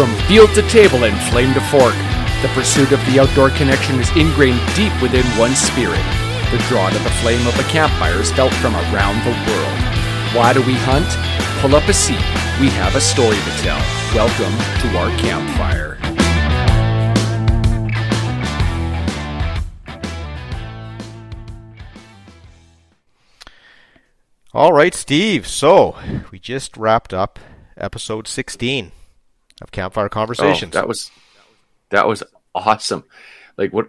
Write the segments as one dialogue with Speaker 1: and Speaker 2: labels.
Speaker 1: From field to table and flame to fork, the pursuit of the outdoor connection is ingrained deep within one's spirit. The draw to the flame of a campfire is felt from around the world. Why do we hunt? Pull up a seat. We have a story to tell. Welcome to our campfire.
Speaker 2: All right, Steve. So we just wrapped up episode 16 of Campfire Conversations.
Speaker 3: Oh, that was that was awesome. Like what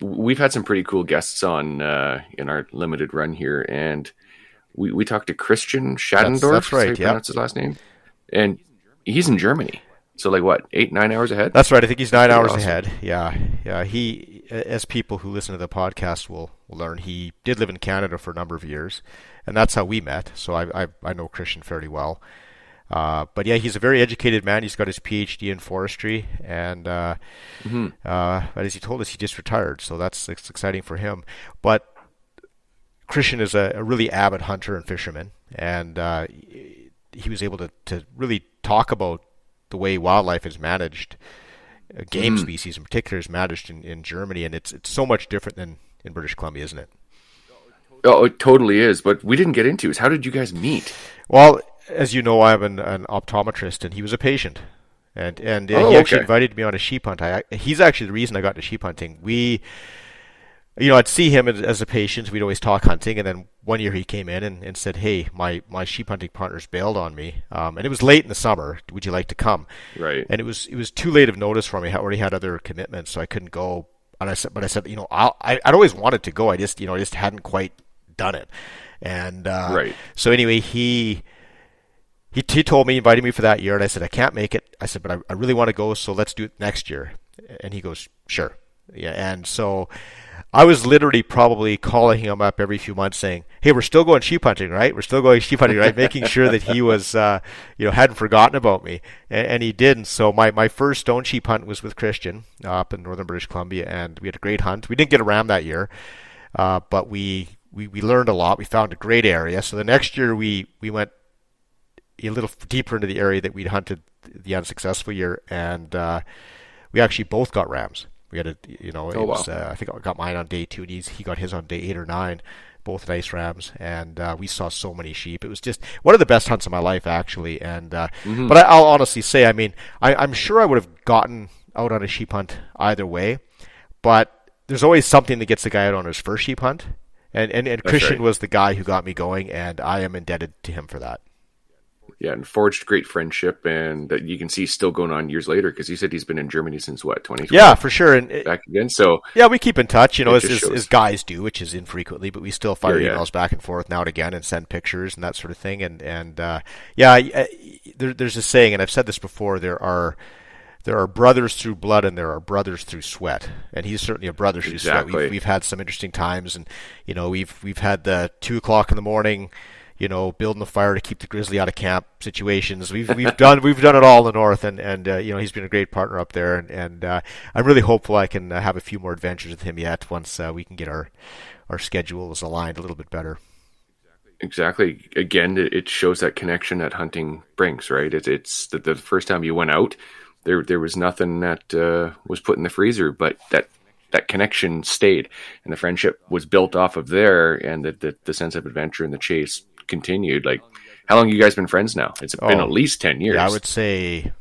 Speaker 3: we've had some pretty cool guests on uh, in our limited run here, and we, we talked to Christian Schadendorf.
Speaker 2: That's, that's right.
Speaker 3: Yeah, that's his last name, and he's in Germany. So like what, eight nine hours ahead?
Speaker 2: That's right. I think he's nine hours awesome. ahead. Yeah, yeah. He, as people who listen to the podcast will, will learn, he did live in Canada for a number of years, and that's how we met. So I I, I know Christian fairly well. Uh, but yeah, he's a very educated man. He's got his PhD in forestry, and uh, mm-hmm. uh, as he told us, he just retired, so that's, exciting for him. But Christian is a, a really avid hunter and fisherman, and uh, he was able to, to really talk about the way wildlife is managed, uh, game mm. species in particular is managed in, in Germany, and it's it's so much different than in British Columbia, isn't it?
Speaker 3: Oh, it totally is. But we didn't get into is how did you guys meet?
Speaker 2: Well, as you know, I'm an, an optometrist, and he was a patient, and and uh,
Speaker 3: oh,
Speaker 2: he actually
Speaker 3: okay.
Speaker 2: invited me on a sheep hunt. I, he's actually the reason I got into sheep hunting. We, you know, I'd see him as a patient. We'd always talk hunting, and then one year he came in and, and said, "Hey, my my sheep hunting partner's bailed on me, um, and it was late in the summer. Would you like to come?"
Speaker 3: Right.
Speaker 2: And it was it was too late of notice for me. I already had other commitments, so I couldn't go. And I said, but I said, you know, I'll, I I'd always wanted to go. I just you know I just hadn't quite done it. And uh,
Speaker 3: right.
Speaker 2: So anyway, he he, he told me, he invited me for that year, and I said, I can't make it. I said, but I, I really want to go, so let's do it next year. And he goes, sure. Yeah, and so I was literally probably calling him up every few months saying, "Hey, we're still going sheep hunting, right? We're still going sheep hunting, right?" Making sure that he was, uh, you know, hadn't forgotten about me, and, and, he didn't. so my, my first stone sheep hunt was with Christian uh, up in northern British Columbia, and we had a great hunt. We didn't get a ram that year, uh, but we, we we learned a lot. We found a great area. So the next year we we went a little deeper into the area that we'd hunted the unsuccessful year, and uh, we actually both got rams. We had a, you know, it
Speaker 3: oh,
Speaker 2: was,
Speaker 3: wow.
Speaker 2: uh, I think I got mine on day two, and he's, he got his on day eight or nine. Both nice rams, and uh, we saw so many sheep. It was just one of the best hunts of my life, actually. And uh,
Speaker 3: mm-hmm.
Speaker 2: but I, will honestly say, I mean, I, I'm sure I would have gotten out on a sheep hunt either way, but there's always something that gets the guy out on his first sheep hunt. And and, and Christian
Speaker 3: right.
Speaker 2: was the guy who got me going, and I am indebted to him for that
Speaker 3: yeah, and forged great friendship, and that you can see still going on years later because he said he's been in Germany since what twenty.
Speaker 2: Yeah, for sure, and
Speaker 3: back again. So
Speaker 2: yeah, we keep in touch, you know, as, as, as, guys do, which is infrequently, but we still fire
Speaker 3: yeah,
Speaker 2: emails yeah. back and forth now and again, and send pictures and that sort of thing. And and uh, yeah, there, there's a saying, and I've said this before: there are there are brothers through blood and there are brothers through sweat, and he's certainly a brother through
Speaker 3: exactly.
Speaker 2: sweat. We've, we've had some interesting times, and you know, we've we've had the two o'clock in the morning you know, building the fire to keep the grizzly out of camp situations. We've we've done we've done it all in the north, and and uh, you know he's been a great partner up there, and and uh, I'm really hopeful I can uh, have a few more adventures with him yet once uh, we can get our our schedules aligned a little bit better.
Speaker 3: Exactly. Again, it shows that connection that hunting brings, right? It's it's the, the first time you went out, there there was nothing that uh, was put in the freezer, but that that connection stayed and the friendship was built off of there and the, the, the sense of adventure and the chase continued. Like, how long you guys been friends now? It's been
Speaker 2: Oh,
Speaker 3: at least ten years.
Speaker 2: Yeah, I would say.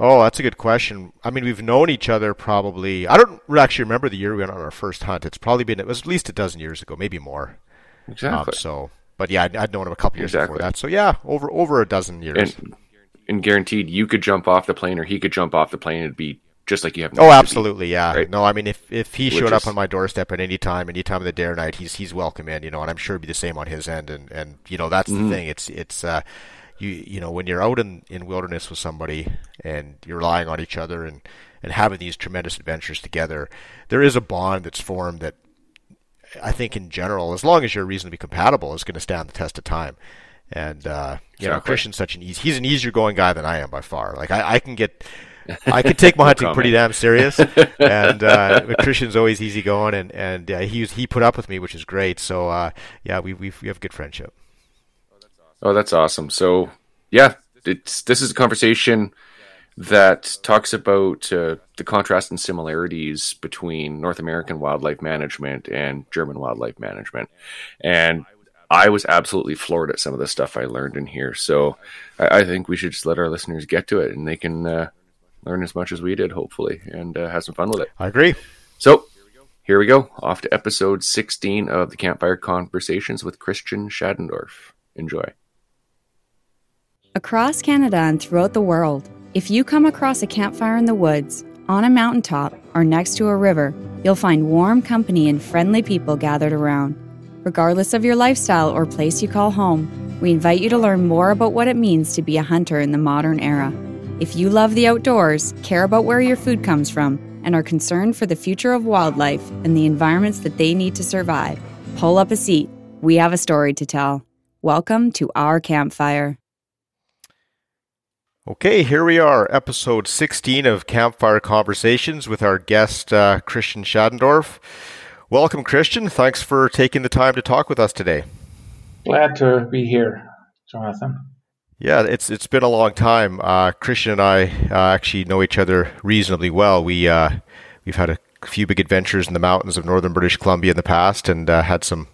Speaker 2: Oh, that's a good question. I mean, we've known each other probably. I don't actually remember the year we went on our first hunt. It's probably been it was at least a dozen years ago, maybe more.
Speaker 3: exactly.
Speaker 2: Um, so, but yeah, I'd, I'd known him a couple years
Speaker 3: Exactly.
Speaker 2: before that. So yeah, over over a dozen years.
Speaker 3: and and guaranteed, you could jump off the plane or he could jump off the plane. It'd be just like you have.
Speaker 2: Oh, absolutely, yeah.
Speaker 3: right?
Speaker 2: No, I mean, if if he showed up on my doorstep at any time, any time of the day or night, he's he's welcome in, you know, and I'm sure it'd be the same on his end. And and you know, that's
Speaker 3: Mm-hmm.
Speaker 2: the thing. It's it's uh, you you know, when you're out in in wilderness with somebody and you're relying on each other and and having these tremendous adventures together, there is a bond that's formed that I think in general, as long as you're reasonably compatible, is going to stand the test of time. And uh, you know, Christian's such an easy. He's an easier going guy than I am by far. Like I, I can get, I can take my hunting
Speaker 3: comment.
Speaker 2: pretty damn serious. and uh, Christian's always easy going, and and uh, he was, he put up with me, which is great. So uh, yeah, we we we have good friendship.
Speaker 3: Oh, that's awesome. So yeah, it's this is a conversation that talks about uh, the contrast and similarities between North American wildlife management and German wildlife management. And I was absolutely floored at some of the stuff I learned in here. So I, I think we should just let our listeners get to it and they can uh, learn as much as we did, hopefully, and uh, have some fun with it.
Speaker 2: I agree.
Speaker 3: So here we go. Off to episode 16 of the Campfire Conversations with Christian Schadendorf. Enjoy.
Speaker 4: Across Canada and throughout the world, if you come across a campfire in the woods, on a mountaintop, or next to a river, you'll find warm company and friendly people gathered around. Regardless of your lifestyle or place you call home, we invite you to learn more about what it means to be a hunter in the modern era. If you love the outdoors, care about where your food comes from, and are concerned for the future of wildlife and the environments that they need to survive, pull up a seat. We have a story to tell. Welcome to our campfire.
Speaker 2: Okay, here we are, episode 16 of Campfire Conversations with our guest, uh, Christian Schadendorf. Welcome, Christian. Thanks for taking the time to talk with us today.
Speaker 5: Glad to be here, Jonathan.
Speaker 2: Yeah, it's it's been a long time. Uh, Christian and I uh, actually know each other reasonably well. We uh, we've had a few big adventures in the mountains of northern British Columbia in the past, and uh, had some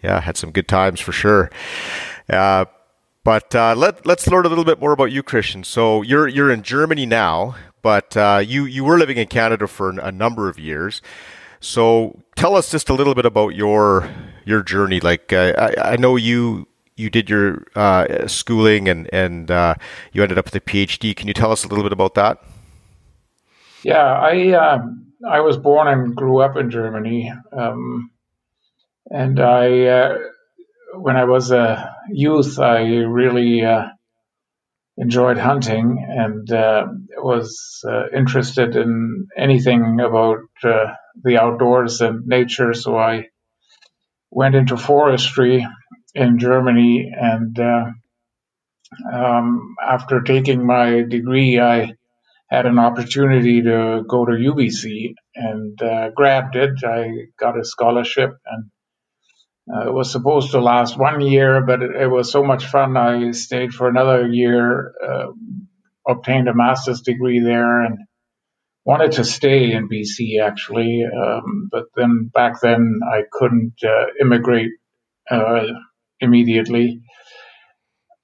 Speaker 2: yeah had some good times for sure. Uh, but uh, let let's learn a little bit more about you, Christian. So you're you're in Germany now, but you you were living in Canada for a number of years. So tell us just a little bit about your your journey. Like I, I know you you did your uh, schooling and and uh, you ended up with a PhD. Can you tell us a little bit about that?
Speaker 5: Yeah, I um, I was born and grew up in Germany, um, and I uh, when I was a youth, I really uh, enjoyed hunting and uh, was uh, interested in anything about the outdoors and nature. So I went into forestry in Germany, and uh, um, after taking my degree, I had an opportunity to go to UBC and uh, grabbed it. I got a scholarship and uh, it was supposed to last one year, but it, it, was so much fun. I stayed for another year, uh, obtained a master's degree there, and wanted to stay in BC actually. Um, but then back then I couldn't uh, immigrate uh, immediately.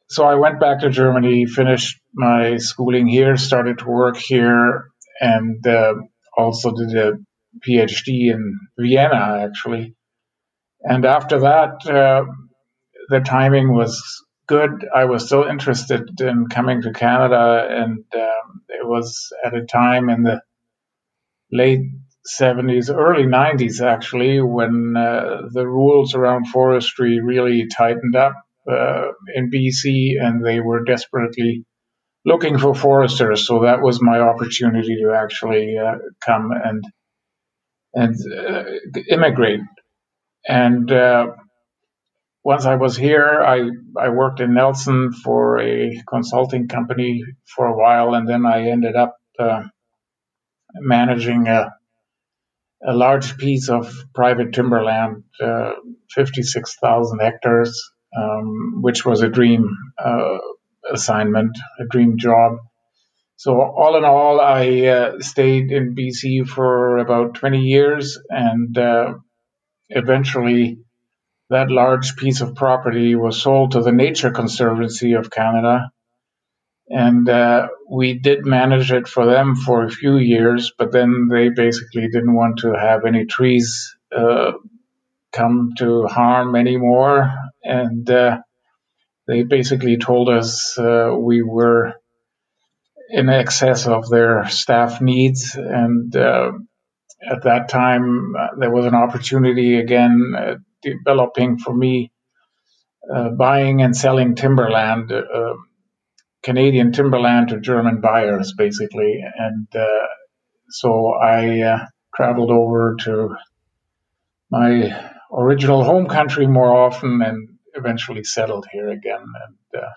Speaker 5: So I went back to Germany, finished my schooling here, started to work here, and uh, also did a PhD in Vienna, actually. And after that, uh, the timing was good. I was still interested in coming to Canada, and um, it was at a time in the late 70s, early 90s, actually, when uh, the rules around forestry really tightened up uh, in BC and they were desperately looking for foresters. So that was my opportunity to actually uh, come and and uh, immigrate. And uh, once I was here, I, I worked in Nelson for a consulting company for a while, and then I ended up uh, managing a a large piece of private timberland, uh, 56,000 hectares, um, which was a dream uh, assignment, a dream job. So all in all, I uh, stayed in BC for about 20 years, and uh, eventually, that large piece of property was sold to the Nature Conservancy of Canada, and uh, we did manage it for them for a few years, but then they basically didn't want to have any trees uh, come to harm anymore, and uh, they basically told us uh, we were in excess of their staff needs, and uh, at that time uh, there was an opportunity again developing for me. buying and selling timberland Canadian timberland to German buyers, basically. And uh, so I uh, traveled over to my original home country more often and eventually settled here again and uh,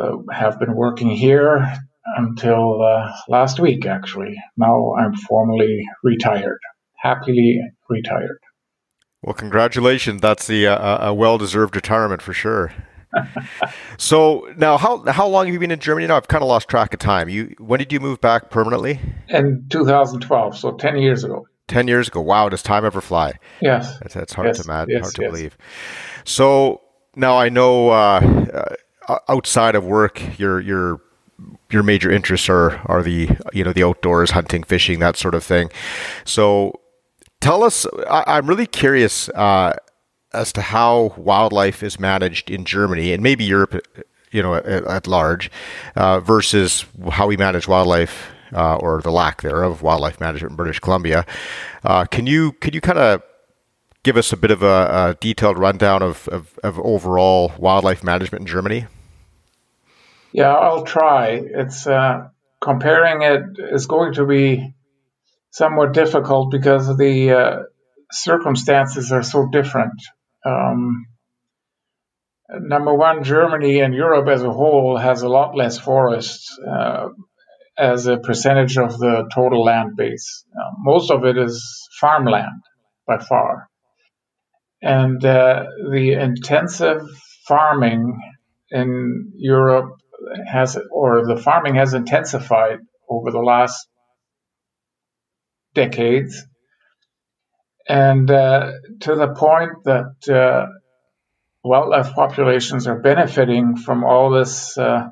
Speaker 5: uh have been working here until uh, last week, actually. Now I'm formally retired, happily retired.
Speaker 2: Well, congratulations. That's the, uh, a well deserved retirement for sure. So now, how how long have you been in Germany now? I've kind of lost track of time. You when did you move back permanently?
Speaker 5: In 2012, so 10 years ago.
Speaker 2: 10 years ago. Wow, does time ever fly?
Speaker 5: Yes.
Speaker 2: That's, that's hard
Speaker 5: yes.
Speaker 2: to imagine,
Speaker 5: yes.
Speaker 2: hard to
Speaker 5: yes.
Speaker 2: believe. So now I know uh, uh, outside of work, your your your major interests are are the you know the outdoors, hunting, fishing, that sort of thing. So tell us. I, am really curious uh, as to how wildlife is managed in Germany and maybe Europe, you know, at, at large, uh, versus how we manage wildlife uh, or the lack thereof wildlife management in British Columbia. Uh, can you can you kind of give us a bit of a, a detailed rundown of, of, of, overall wildlife management in Germany?
Speaker 5: Yeah, I'll try. It's uh, comparing it is going to be somewhat difficult because the uh, circumstances are so different. Um, number one, Germany and Europe as a whole has a lot less forests uh, as a percentage of the total land base. Uh, most of it is farmland by far. And uh, the intensive farming in Europe has, or the farming has intensified over the last decades. And uh, to the point that uh, wildlife populations are benefiting from all this uh,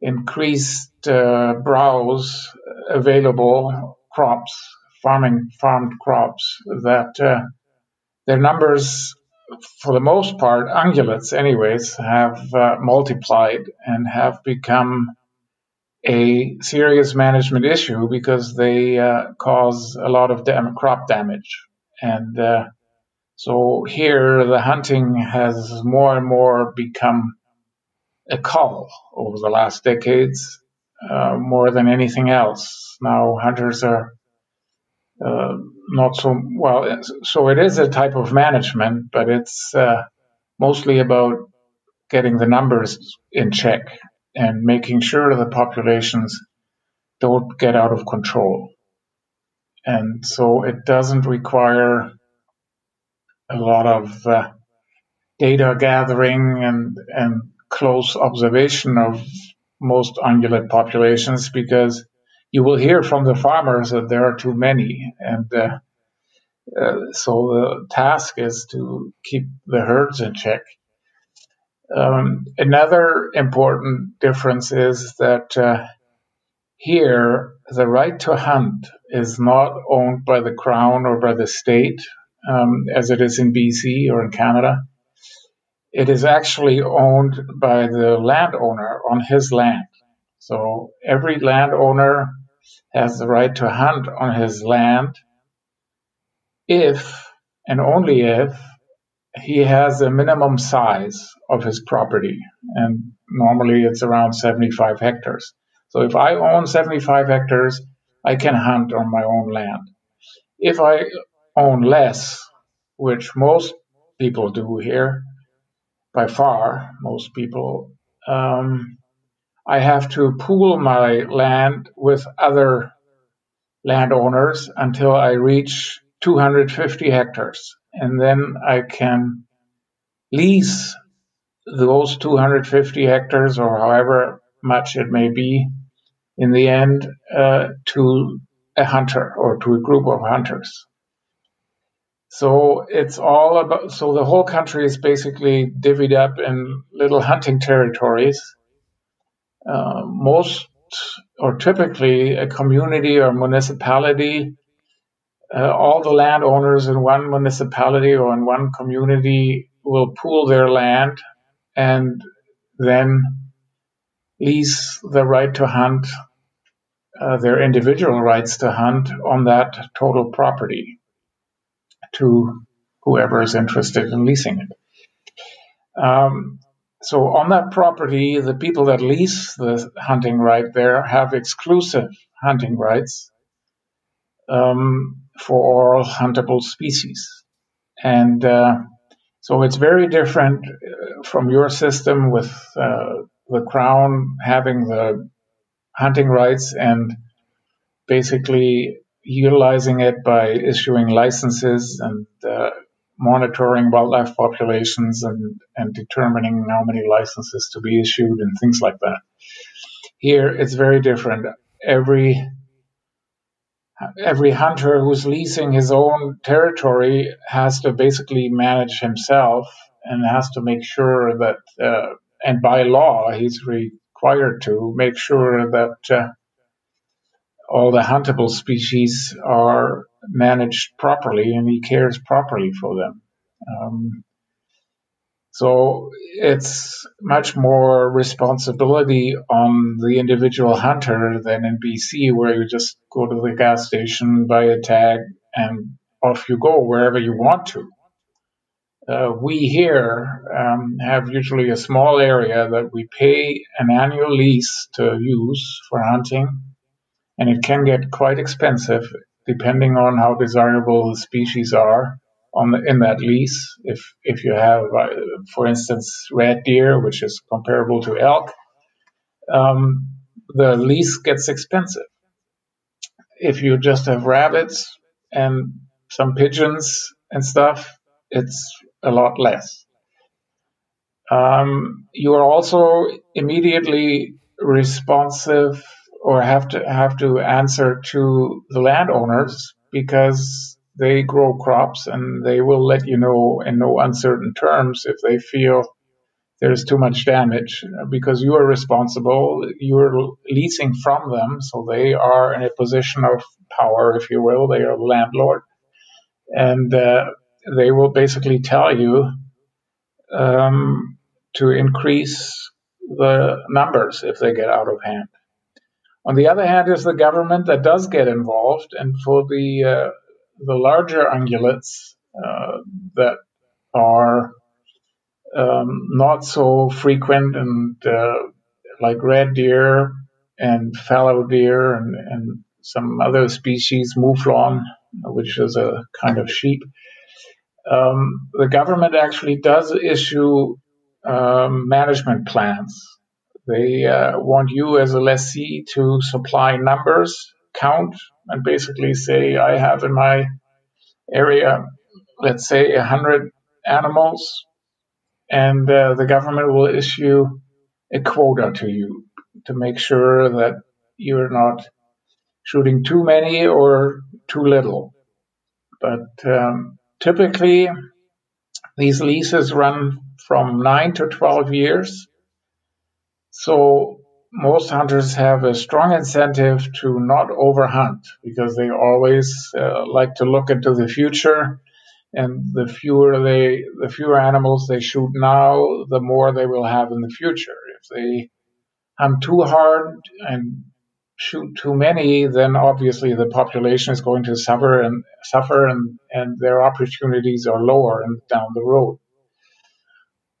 Speaker 5: increased uh, browse available crops, farming farmed crops, that uh, their numbers, for the most part, ungulates, anyways, have uh, multiplied and have become a serious management issue because they uh, cause a lot of dam- crop damage. And uh, so here the hunting has more and more become a call over the last decades uh, more than anything else. Now hunters are uh, not so well. So it is a type of management, but it's uh, mostly about getting the numbers in check and making sure the populations don't get out of control. And so it doesn't require a lot of uh, data gathering and and close observation of most ungulate populations because you will hear from the farmers that there are too many, and uh, uh, so the task is to keep the herds in check. Um, another important difference is that uh, here the right to hunt is not owned by the crown or by the state, um, as it is in BC or in Canada. It is actually owned by the landowner on his land. So every landowner has the right to hunt on his land if and only if he has a minimum size of his property. And normally it's around 75 hectares. So if I own 75 hectares, I can hunt on my own land. If I own less, which most people do here, by far, most people, um, I have to pool my land with other landowners until I reach 250 hectares. And then I can lease those 250 hectares or however much it may be in the end uh, to a hunter or to a group of hunters. So it's all about, so the whole country is basically divvied up in little hunting territories uh, most or typically a community or municipality, uh, all the landowners in one municipality or in one community will pool their land and then lease the right to hunt, uh, their individual rights to hunt on that total property to whoever is interested in leasing it. Um, so on that property, the people that lease the hunting right there have exclusive hunting rights um, for all huntable species. And uh, so it's very different uh, from your system with uh, the crown having the hunting rights and basically utilizing it by issuing licenses and uh, monitoring wildlife populations and, and determining how many licenses to be issued and things like that. Here, it's very different. Every every hunter who's leasing his own territory has to basically manage himself and has to make sure that, uh, and by law, he's required to make sure that uh, all the huntable species are managed properly and he cares properly for them. Um, so it's much more responsibility on the individual hunter than in BC, where you just go to the gas station, buy a tag, and off you go wherever you want to. Uh, we here um, have usually a small area that we pay an annual lease to use for hunting and it can get quite expensive depending on how desirable the species are on the, in that lease. If if you have, uh, for instance, red deer, which is comparable to elk, um, the lease gets expensive. If you just have rabbits and some pigeons and stuff, it's a lot less. Um, you are also immediately responsive or have to have to answer to the landowners because they grow crops and they will let you know in no uncertain terms if they feel there's too much damage because you are responsible you're leasing from them so they are in a position of power if you will they are the landlord. And uh, they will basically tell you um, to increase the numbers if they get out of hand. On the other hand, is the government that does get involved, and for the uh, the larger ungulates uh, that are um, not so frequent and uh, like red deer and fallow deer and, and some other species, mouflon, which is a kind of sheep. Um, the government actually does issue um, management plans they uh, want you as a lessee to supply numbers, count, and basically say, I have in my area, let's say, 100 animals, and uh, the government will issue a quota to you to make sure that you're not shooting too many or too little. But um, typically, these leases run from 9 to 12 years so most hunters have a strong incentive to not overhunt because they always uh, like to look into the future and the fewer they the fewer animals they shoot now the more they will have in the future. If they hunt too hard and shoot too many then obviously the population is going to suffer and suffer and, and their opportunities are lower and down the road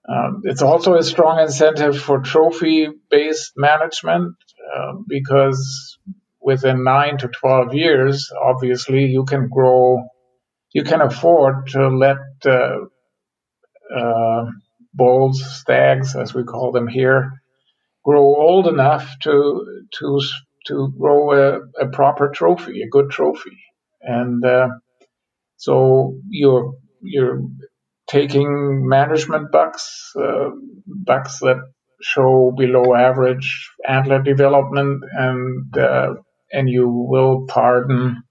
Speaker 5: um, it's also a strong incentive for trophy based management uh, because within 9 to 12 years, obviously, you can grow, you can afford to let uh, uh, bulls, stags, as we call them here, grow old enough to, to, to grow a, a proper trophy, a good trophy. And uh, so you're, you're taking management bucks, uh, bucks that show below average antler development, and uh, and you will pardon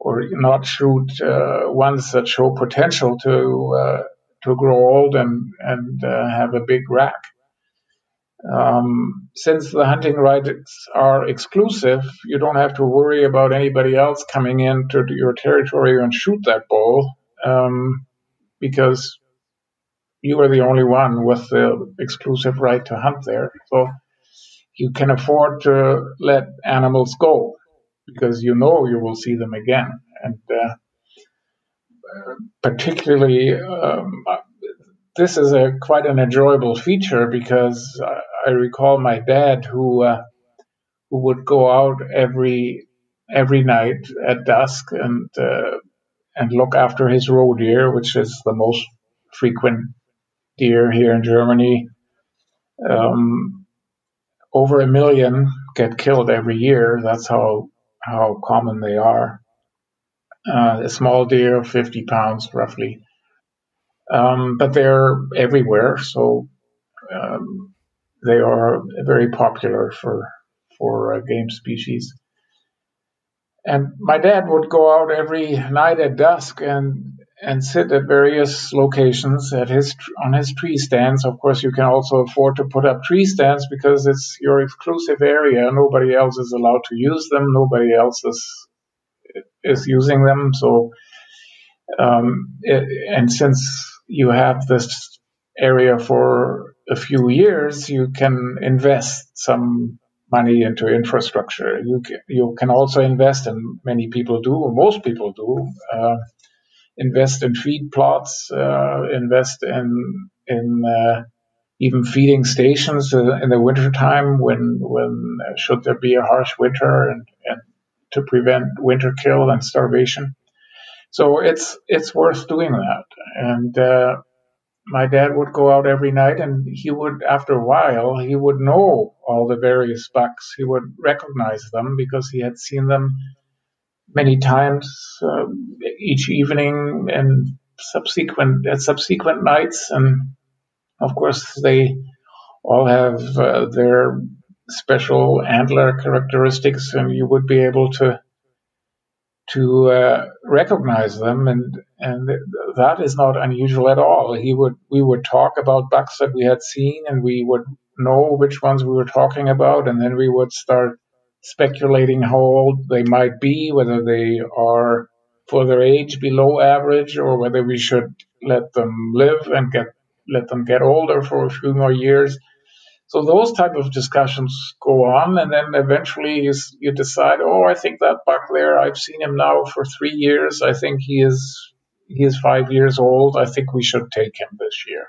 Speaker 5: or not shoot uh, ones that show potential to uh, to grow old and and uh, have a big rack. Um, since the hunting rights are exclusive, you don't have to worry about anybody else coming into your territory and shoot that bull. Um, because you are the only one with the exclusive right to hunt there. So you can afford to let animals go because you know you will see them again. And uh, particularly, um, this is a quite an enjoyable feature because I, recall my dad who uh, who would go out every every night at dusk and uh, and look after his roe deer, which is the most frequent deer here in Germany. Um, over a million get killed every year. That's how how common they are. Uh, a small deer, 50 pounds roughly, um, but they're everywhere, so um, they are very popular for for uh, game species. And my dad would go out every night at dusk and and sit at various locations at his on his tree stands. Of course, you can also afford to put up tree stands because it's your exclusive area. Nobody else is allowed to use them. Nobody else is is using them. So, um, it, and since you have this area for a few years, you can invest some money into infrastructure. You can, you can also invest, and many people do, most people do, uh, invest in feed plots, uh, invest in in uh, even feeding stations in the wintertime when when uh, should there be a harsh winter and, and to prevent winter kill and starvation. So it's it's worth doing that. And uh, my dad would go out every night, and he would, after a while, he would know all the various bucks. He would recognize them because he had seen them many times uh, each evening and subsequent at subsequent nights. And of course, they all have uh, their special antler characteristics, and you would be able to to uh, recognize them, and and that is not unusual at all. He would we would talk about bucks that we had seen, and we would know which ones we were talking about, and then we would start speculating how old they might be, whether they are for their age below average, or whether we should let them live and get let them get older for a few more years. So those type of discussions go on, and then eventually you, you decide, oh, I think that buck there, I've seen him now for three years. I think he is he is five years old. I think we should take him this year.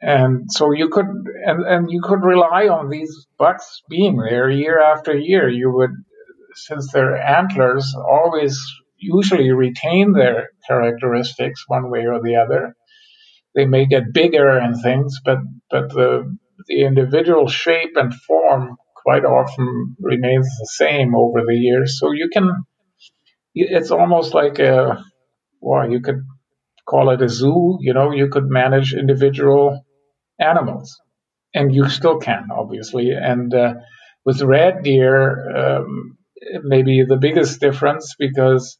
Speaker 5: And so you could and, and you could rely on these bucks being there year after year. You would since their antlers always usually retain their characteristics one way or the other. They may get bigger and things, but but the the individual shape and form quite often remains the same over the years. So you can, it's almost like a, well, you could call it a zoo. You know, you could manage individual animals, and you still can, obviously. And uh, with red deer, um, maybe the biggest difference because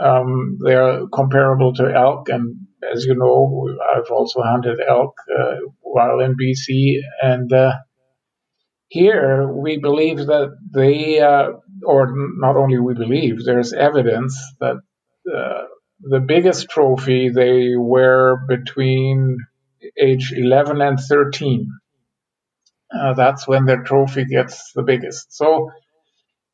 Speaker 5: um, they are comparable to elk, and as you know, I've also hunted elk uh, while in BC, and uh, here we believe that they, uh, or not only we believe, there's evidence that uh, the biggest trophy they wear between age 11 and 13. Uh, that's when their trophy gets the biggest. So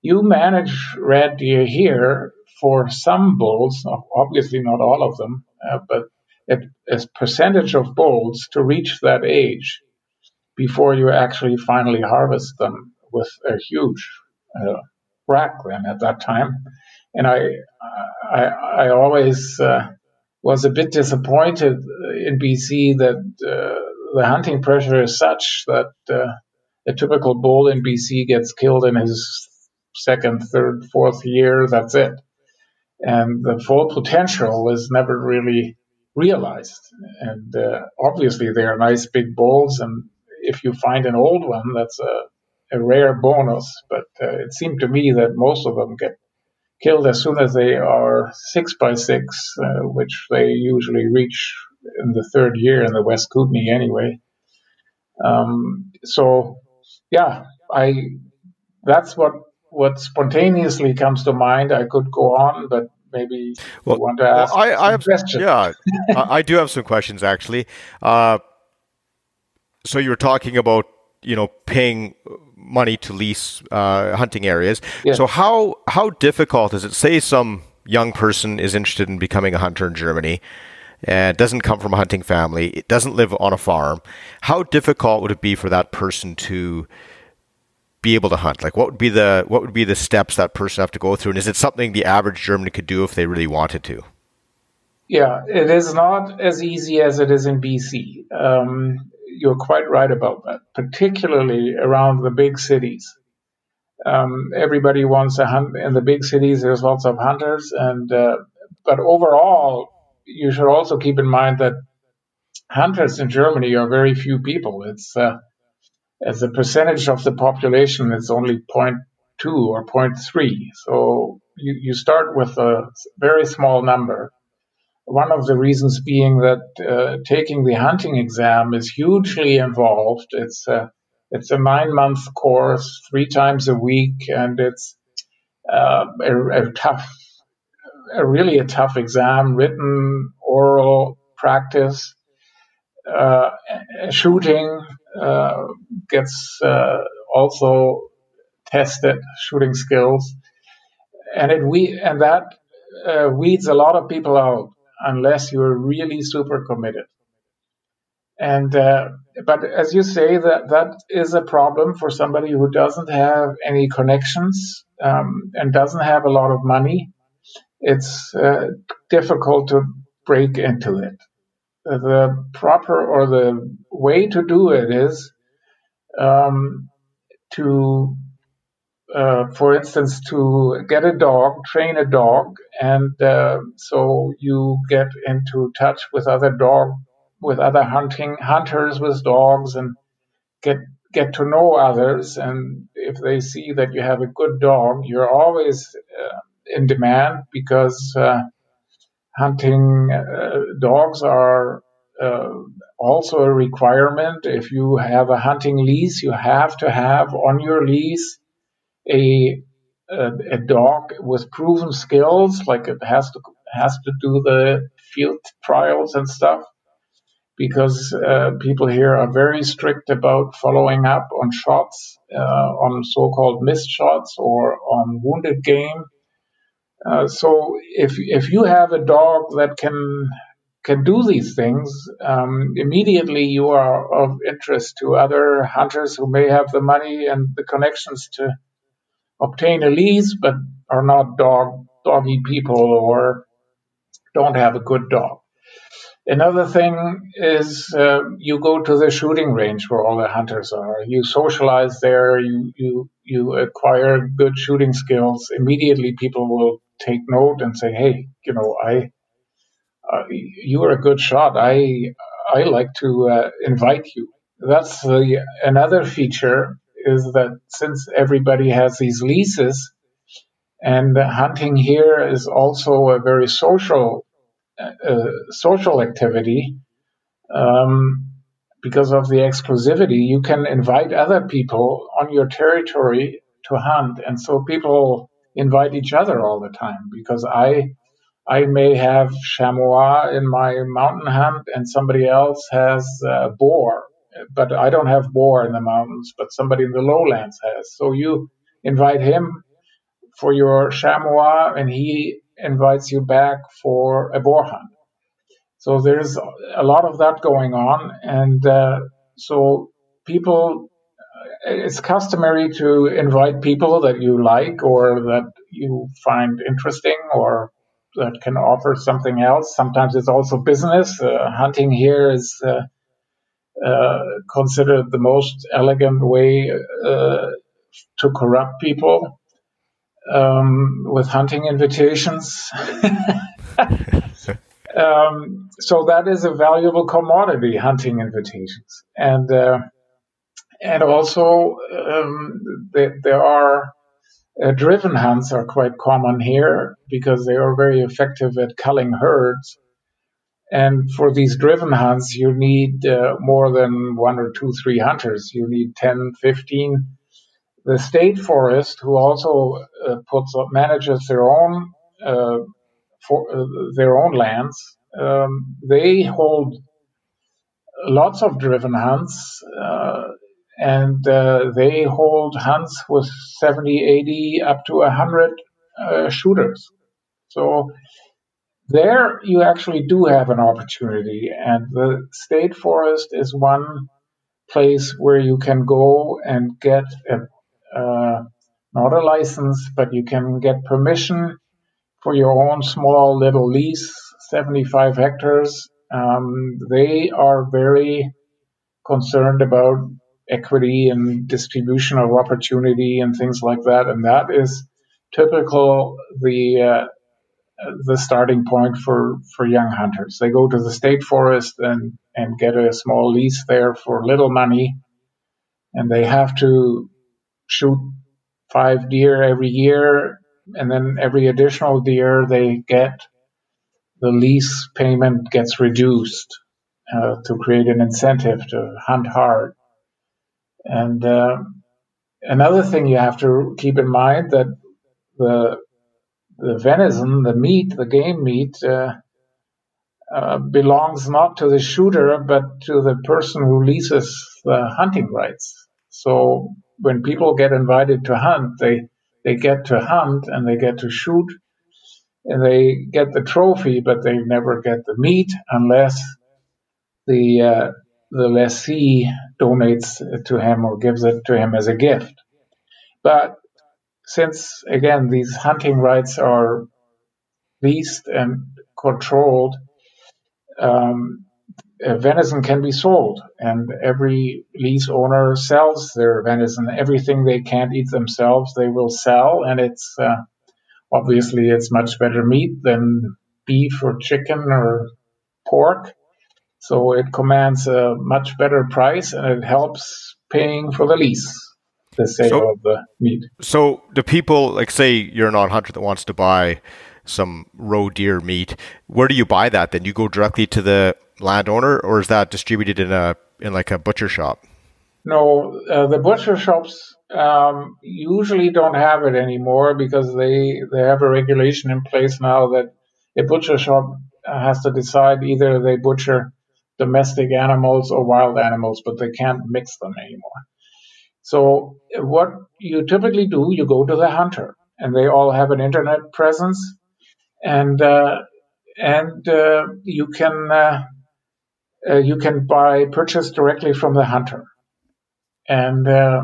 Speaker 5: you manage red deer here for some bulls, obviously not all of them, uh, but a percentage of bulls to reach that age before you actually finally harvest them with a huge uh, rack then at that time. And I, I, I always uh, was a bit disappointed in BC that uh, the hunting pressure is such that uh, a typical bull in BC gets killed in his second, third, fourth year. That's it. And the full potential is never really realized. And uh, obviously, they are nice big balls, and if you find an old one, that's a, a rare bonus. But uh, it seemed to me that most of them get killed as soon as they are six by six, uh, which they usually reach in the third year in the West Kootenay anyway. Um, so, yeah, I that's what what spontaneously comes to mind. I could go on, but maybe well, you want to ask well, I, I have, questions.
Speaker 2: Yeah, I do have some questions actually. Uh, so you were talking about you know paying money to lease uh, hunting areas. Yeah. So how how difficult is it? Say some young person is interested in becoming a hunter in Germany and doesn't come from a hunting family, it doesn't live on a farm. How difficult would it be for that person to be able to hunt? Like, what would be the what would be the steps that person have to go through? And is it something the average German could do if they really wanted to?
Speaker 5: Yeah, it is not as easy as it is in BC. Um, you're quite right about that, particularly around the big cities. Um, everybody wants to hunt in the big cities. There's lots of hunters, and uh, but overall, you should also keep in mind that hunters in Germany are very few people. It's uh, as a percentage of the population, it's only 0.2 or 0.3. So you, you start with a very small number. One of the reasons being that uh, taking the hunting exam is hugely involved. It's a, it's a nine month course, three times a week, and it's uh, a, a tough, a really a tough exam, written, oral practice. Uh, shooting gets uh, also tested, shooting skills, and it we and that uh, weeds a lot of people out unless you're really super committed. And uh, but as you say, that that is a problem for somebody who doesn't have any connections um, and doesn't have a lot of money. It's uh, difficult to break into it. The proper or the way to do it is um, to uh, for instance, to get a dog, train a dog, and uh, so you get into touch with other dog, with other hunting hunters with dogs, and get get to know others. And if they see that you have a good dog, you're always uh, in demand because uh, hunting uh, dogs are uh, also a requirement. If you have a hunting lease, you have to have on your lease a, a, a dog with proven skills, like it has to has to do the field trials and stuff, because uh, people here are very strict about following up on shots, uh, on so-called missed shots or on wounded game. Uh, so if if you have a dog that can can do these things, um, immediately you are of interest to other hunters who may have the money and the connections to obtain a lease but are not dog doggy people or don't have a good dog. Another thing is uh, you go to the shooting range where all the hunters are. You socialize there. You you you acquire good shooting skills. Immediately, people will take note and say, "Hey, you know, I uh, you are a good shot. I I like to uh, invite you." That's the another feature is that since everybody has these leases, and hunting here is also a very social uh, social activity. Um, because of the exclusivity, you can invite other people on your territory to hunt, and so people invite each other all the time. Because I, I may have chamois in my mountain hunt, and somebody else has uh, boar, but I don't have boar in the mountains, but somebody in the lowlands has. So you invite him for your chamois, and he invites you back for a boar hunt. So there's a lot of that going on, and uh, so people. It's customary to invite people that you like or that you find interesting or that can offer something else. Sometimes it's also business. Uh, hunting here is uh, uh, considered the most elegant way uh, to corrupt people um, with hunting invitations. um, so that is a valuable commodity, hunting invitations, and uh, and also um, there are uh, driven hunts are quite common here because they are very effective at culling herds. And for these driven hunts, you need uh, more than one or two, three hunters. You need 10, 15. The state forest, who also uh, puts manages their own uh, for uh, their own lands, um, they hold lots of driven hunts, uh, and uh, they hold hunts with 70, 80, up to 100 shooters. So there you actually do have an opportunity, and the state forest is one place where you can go and get a, uh, not a license, but you can get permission for your own small little lease, 75 hectares. Um, they are very concerned about equity and distribution of opportunity and things like that, and that is typical the uh, the starting point for, for young hunters. They go to the state forest and, and get a small lease there for little money, and they have to shoot five deer every year, and then every additional deer they get, the lease payment gets reduced uh, to create an incentive to hunt hard. And uh, another thing you have to keep in mind that the the venison, the meat, the game meat, uh, uh, belongs not to the shooter but to the person who leases the hunting rights. So when people get invited to hunt, they they get to hunt and they get to shoot and they get the trophy, but they never get the meat unless the uh, the lessee donates to him or gives it to him as a gift. But since again these hunting rights are leased and controlled, um, venison can be sold, and every lease owner sells their venison. Everything they can't eat themselves, they will sell, and it's uh, obviously it's much better meat than beef or chicken or pork. So it commands a much better price, and it helps paying for the lease the sale so, of the meat.
Speaker 2: So the people, like say you're a non-hunter that wants to buy some roe deer meat, where do you buy that? Then you go directly to the landowner, or is that distributed in a in like a butcher shop?
Speaker 5: No, uh, the butcher shops um, usually don't have it anymore because they they have a regulation in place now that a butcher shop has to decide either they butcher domestic animals or wild animals, but they can't mix them anymore. So what you typically do, you go to the hunter, and they all have an internet presence, and uh, and uh, you can uh, uh you can buy purchase directly from the hunter, and uh,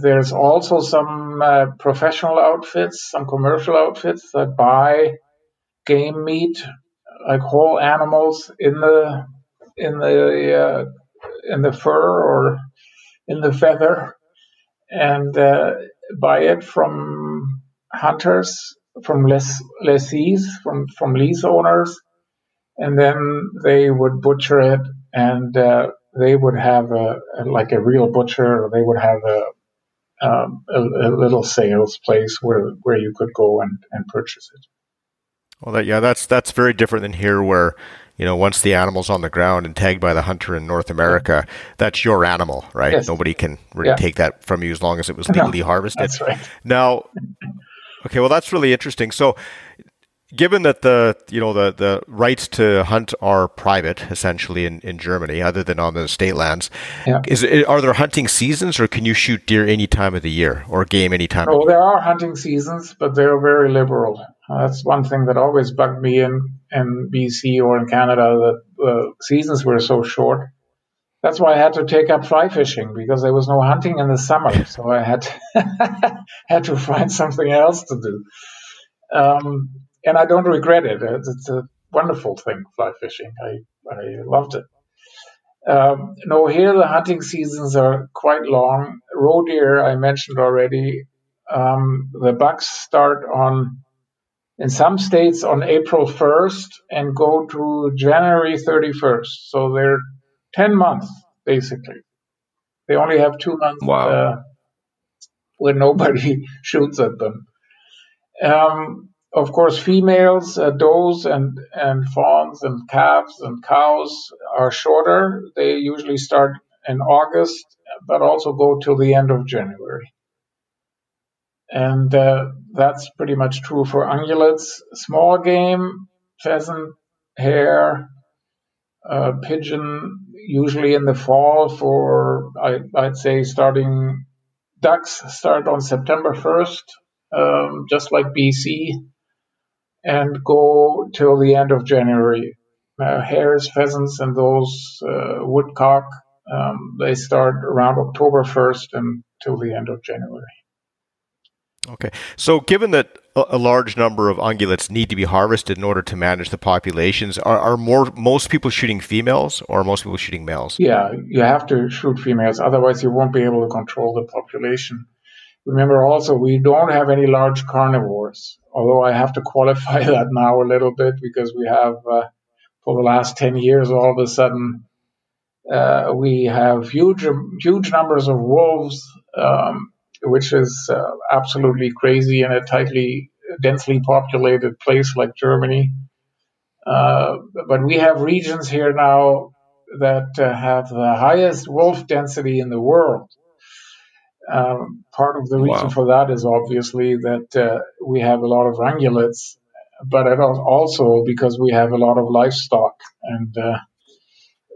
Speaker 5: there's also some uh, professional outfits, some commercial outfits that buy game meat, like whole animals in the in the in the fur or in the feather. And uh, buy it from hunters, from less, lessees, from, from lease owners, and then they would butcher it and uh, they would have a, like a real butcher, or they would have a, um, a, a, little sales place where, where you could go and, and purchase it.
Speaker 2: Well, that, yeah, that's that's very different than here, where you know, once the animal's on the ground and tagged by the hunter in North America, that's your animal, right? Yes. Nobody can really yeah. take that from you as long as it was legally no, harvested.
Speaker 5: That's right.
Speaker 2: Now, okay, well, that's really interesting. So, given that the you know the the rights to hunt are private essentially in, in Germany, other than on the state lands, yeah. is are there hunting seasons, or can you shoot deer any time of the year or game any time?
Speaker 5: Well, oh, there are hunting seasons, but they're very liberal. Uh, that's one thing that always bugged me in in BC or in Canada that the seasons were so short. That's why I had to take up fly fishing because there was no hunting in the summer, so I had had to find something else to do. Um, and I don't regret it. It's a wonderful thing, fly fishing. I I loved it. Um, no, here the hunting seasons are quite long. Roe deer, I mentioned already. Um, the bucks start on in some states on April 1st and go to January 31st. So they're 10 months, basically. They only have two months
Speaker 3: wow. uh,
Speaker 5: when nobody shoots at them. Um, of course, females, uh, does and, and fawns and calves and cows are shorter. They usually start in August, but also go till the end of January. And uh, that's pretty much true for ungulates. Small game, pheasant, hare, uh, pigeon, usually in the fall for, I, would say, starting ducks start on September 1st, um, just like BC, and go till the end of January. Uh, hares, pheasants, and those uh, woodcock, um, they start around October 1st and till the end of January.
Speaker 2: Okay. So, given that a large number of ungulates need to be harvested in order to manage the populations, are, are more most people shooting females or most people shooting males?
Speaker 5: Yeah, you have to shoot females, otherwise you won't be able to control the population. remember also we don't have any large carnivores, although I have to qualify that now a little bit because we have, uh, for the last 10 years, all of a sudden, uh, we have huge, huge numbers of wolves, um, which is uh, absolutely crazy in a tightly, densely populated place like Germany. Uh, but we have regions here now that uh, have the highest wolf density in the world. Um, part of the reason wow. for that is obviously that uh, we have a lot of ungulates, but also because we have a lot of livestock and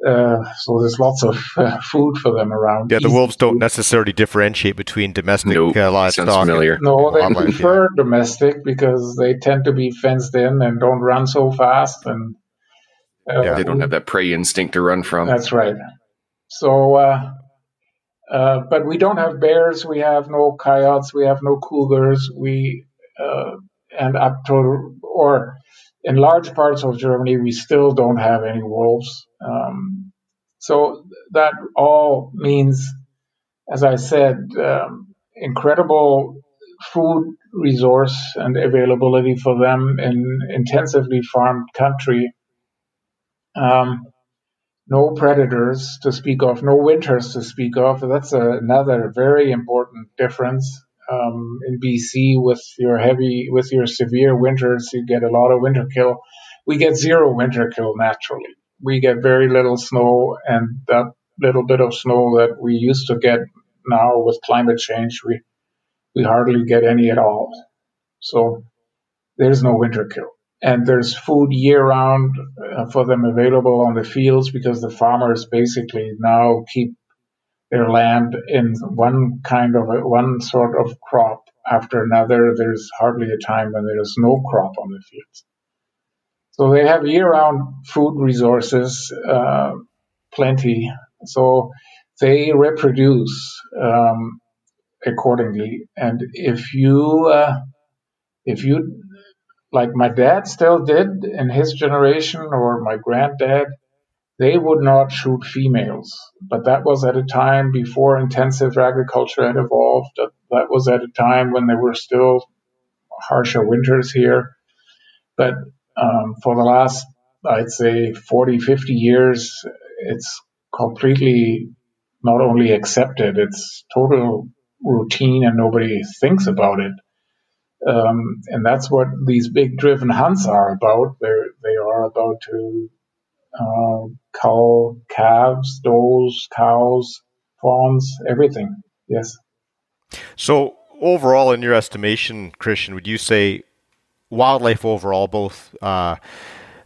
Speaker 5: uh, so there's lots of uh, food for them around.
Speaker 2: Yeah, the wolves don't necessarily differentiate between domestic nope. uh, livestock.
Speaker 3: Sounds familiar.
Speaker 5: No, they prefer yeah. domestic because they tend to be fenced in and don't run so fast, and
Speaker 3: uh, yeah, they don't have that prey instinct to run from.
Speaker 5: That's right. So, uh, uh, but we don't have bears. We have no coyotes. We have no cougars. We and up to or in large parts of Germany, we still don't have any wolves. Um, so that all means, as I said, um, incredible food resource and availability for them in intensively farmed country. Um, no predators to speak of, no winters to speak of. That's a, another very important difference um, in BC with your heavy, with your severe winters, you get a lot of winter kill. We get zero winter kill naturally. We get very little snow, and that little bit of snow that we used to get now with climate change, we we hardly get any at all. So there's no winter kill. And there's food year round uh, for them available on the fields because the farmers basically now keep their land in one kind of a, one sort of crop after another. There's hardly a time when there's no crop on the fields. So they have year-round food resources, uh, plenty. So they reproduce um, accordingly. And if you, uh, if you, like my dad still did in his generation, or my granddad, they would not shoot females. But that was at a time before intensive agriculture had evolved. That, that was at a time when there were still harsher winters here. But um, for the last, I'd say, 40, 50 years, it's completely not only accepted, it's total routine and nobody thinks about it. Um, and that's what these big driven hunts are about. They're, they are about to uh, calves, does, cows, fawns, everything. Yes.
Speaker 2: So overall, in your estimation, Christian, would you say wildlife overall, both uh,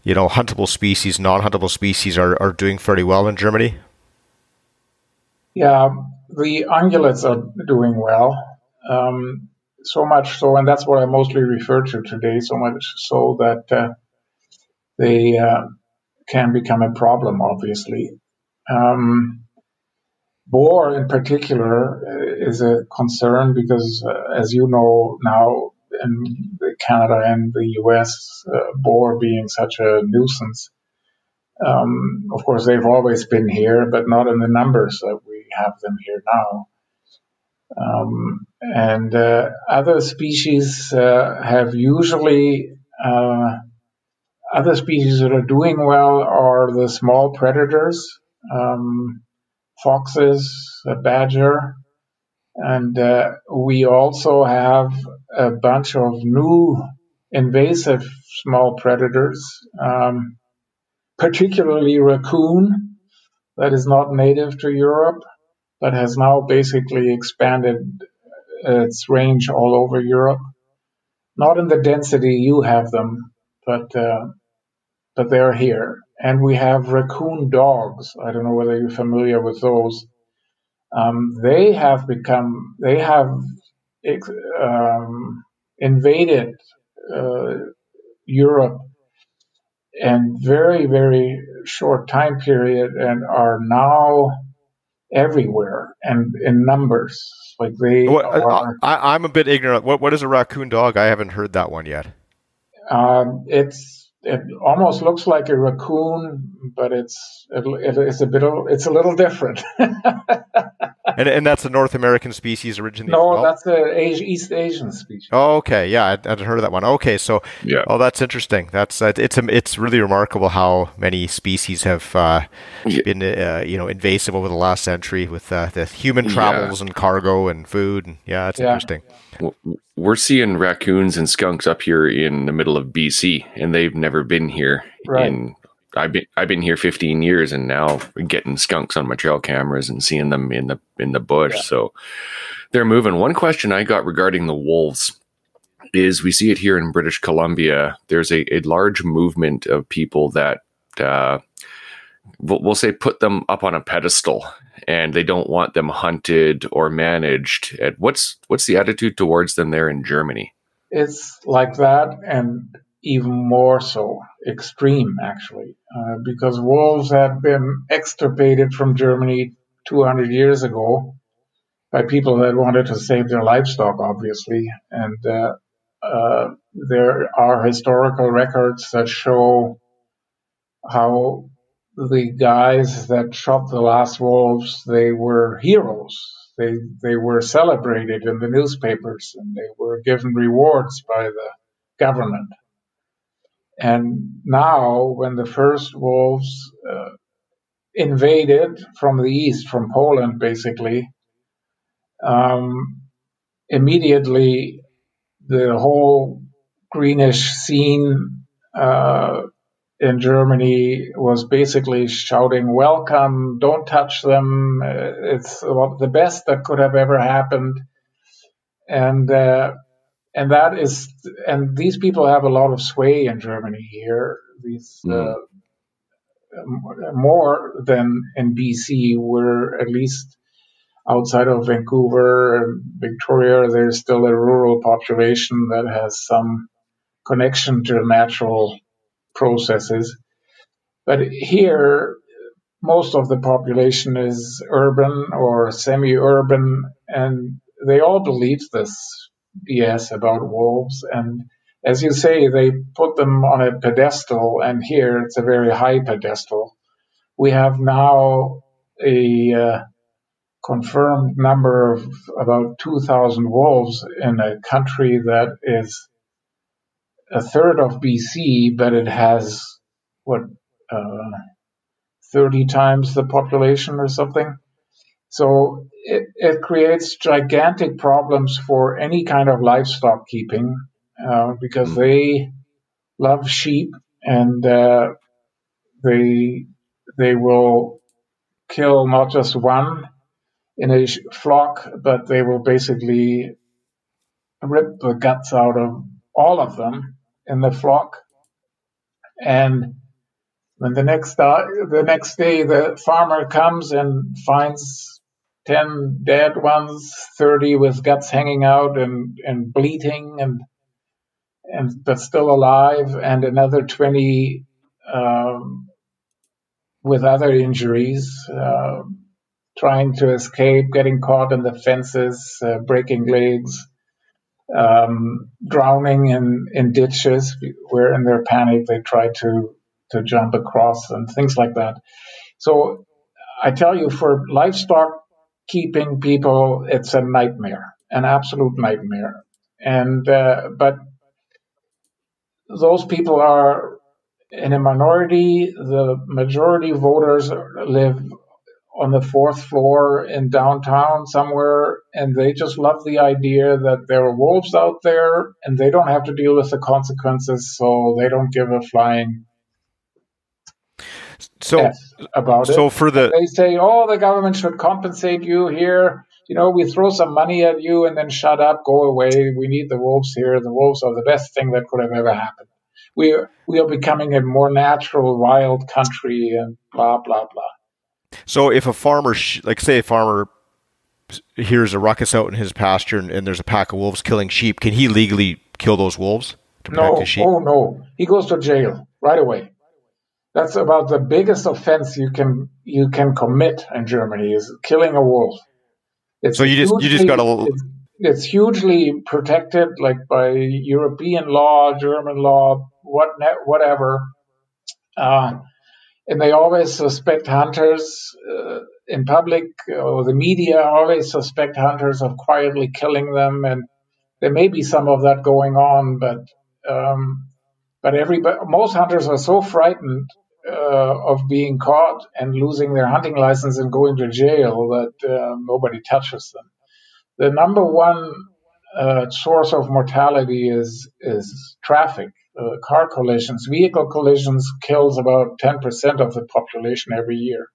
Speaker 2: you know huntable species, non-huntable species, are are doing fairly well in Germany?
Speaker 5: Yeah, the ungulates are doing well. Um, so much so, and that's what I mostly refer to today. So much so that uh, they uh, can become a problem, obviously. Um, boar, in particular, uh, is a concern because, uh, as you know now, in Canada and the US, uh, boar being such a nuisance. Um, of course, they've always been here, but not in the numbers that we have them here now. Um, and uh, other species uh, have usually uh, other species that are doing well are the small predators, um, foxes, a badger, and uh, we also have a bunch of new invasive small predators, um, particularly raccoon, that is not native to Europe, but has now basically expanded its range all over Europe. Not in the density you have them, but uh, but they're here. And we have raccoon dogs. I don't know whether you're familiar with those. Um, they have become, they have um, invaded uh, Europe in very, very short time period and are now everywhere and in numbers. Like they what, are.
Speaker 2: I, am a bit ignorant. What what is a raccoon dog? I haven't heard that one yet.
Speaker 5: Um, it's it almost looks like a raccoon, but it's it, it's a bit it's a little different.
Speaker 2: and and that's a North American species originally.
Speaker 5: No,
Speaker 2: well?
Speaker 5: that's a East Asian species.
Speaker 2: Oh, okay. Yeah, I, I hadn't heard of that one. Okay, so
Speaker 3: yeah.
Speaker 2: Oh, that's interesting. That's uh, it's it's really remarkable how many species have uh, yeah. been uh, you know invasive over the last century with uh, the human travels yeah. and cargo and food. And yeah, it's interesting.
Speaker 3: We're seeing raccoons and skunks up here in the middle of BC, and they've never been here right. in I've been I've been here 15 years, and now getting skunks on my trail cameras and seeing them in the in the bush. Yeah. So they're moving. One question I got regarding the wolves is we see it here in British Columbia. There's a, a large movement of people that uh, we'll, we'll say put them up on a pedestal and they don't want them hunted or managed. And what's what's the attitude towards them there in Germany?
Speaker 5: It's like that, and even more so extreme, actually, uh, because wolves had been extirpated from Germany 200 years ago by people that wanted to save their livestock, obviously. And uh, uh, there are historical records that show how the guys that shot the last wolves, they were heroes. They they were celebrated in the newspapers and they were given rewards by the government. And now, when the first wolves uh, invaded from the east, from Poland, basically, um, immediately the whole greenish scene uh, in Germany was basically shouting, Welcome, don't touch them. It's the best that could have ever happened. And uh, and that is and these people have a lot of sway in Germany here. These mm. uh, more than in BC, where at least outside of Vancouver and Victoria, there's still a rural population that has some connection to natural processes. But here, most of the population is urban or semi-urban, and they all believe this BS about wolves. And as you say, they put them on a pedestal, and here it's a very high pedestal. We have now a uh, confirmed number of about 2,000 wolves in a country that is a third of BC, but it has what uh, 30 times the population or something. So it, it creates gigantic problems for any kind of livestock keeping uh, because mm. they love sheep and uh, they they will kill not just one in a flock, but they will basically rip the guts out of all of them in the flock. And when the next uh, the next day the farmer comes and finds 10 dead ones, 30 with guts hanging out and, and bleeding and, and but still alive, and another 20 um, with other injuries, uh, trying to escape, getting caught in the fences, uh, breaking legs, um, drowning in, in ditches where in their panic they try to, to jump across and things like that. So I tell you, for livestock keeping people, it's a nightmare, an absolute nightmare. And, uh, but those people are in a minority. The majority voters live on the fourth floor in downtown somewhere, and they just love the idea that there are wolves out there and they don't have to deal with the consequences, so they don't give a flying
Speaker 2: so
Speaker 5: about
Speaker 2: it. So for the
Speaker 5: they say, oh, the government should compensate you here. You know, we throw some money at you and then shut up, go away. We need the wolves here. The wolves are the best thing that could have ever happened. We are, we are becoming a more natural, wild country, and blah blah blah.
Speaker 2: So if a farmer, sh- like say a farmer hears a ruckus out in his pasture and, and, there's a pack of wolves killing sheep, can he legally kill those wolves
Speaker 5: to protect no, his sheep? Oh no, he goes to jail right away that's about the biggest offense you can you can commit in Germany is killing a wolf.
Speaker 2: It's so you just you just got to.
Speaker 5: It's, it's, hugely protected, like by European law, German law, what whatever. Uh, and they always suspect hunters. Uh, in public or the media always suspect hunters of quietly killing them, and there may be some of that going on, but um, but everybody, most hunters are so frightened uh, of being caught and losing their hunting license and going to jail that uh, nobody touches them. The number one uh, source of mortality is is traffic, uh, car collisions. Vehicle collisions kills about ten percent of the population every year.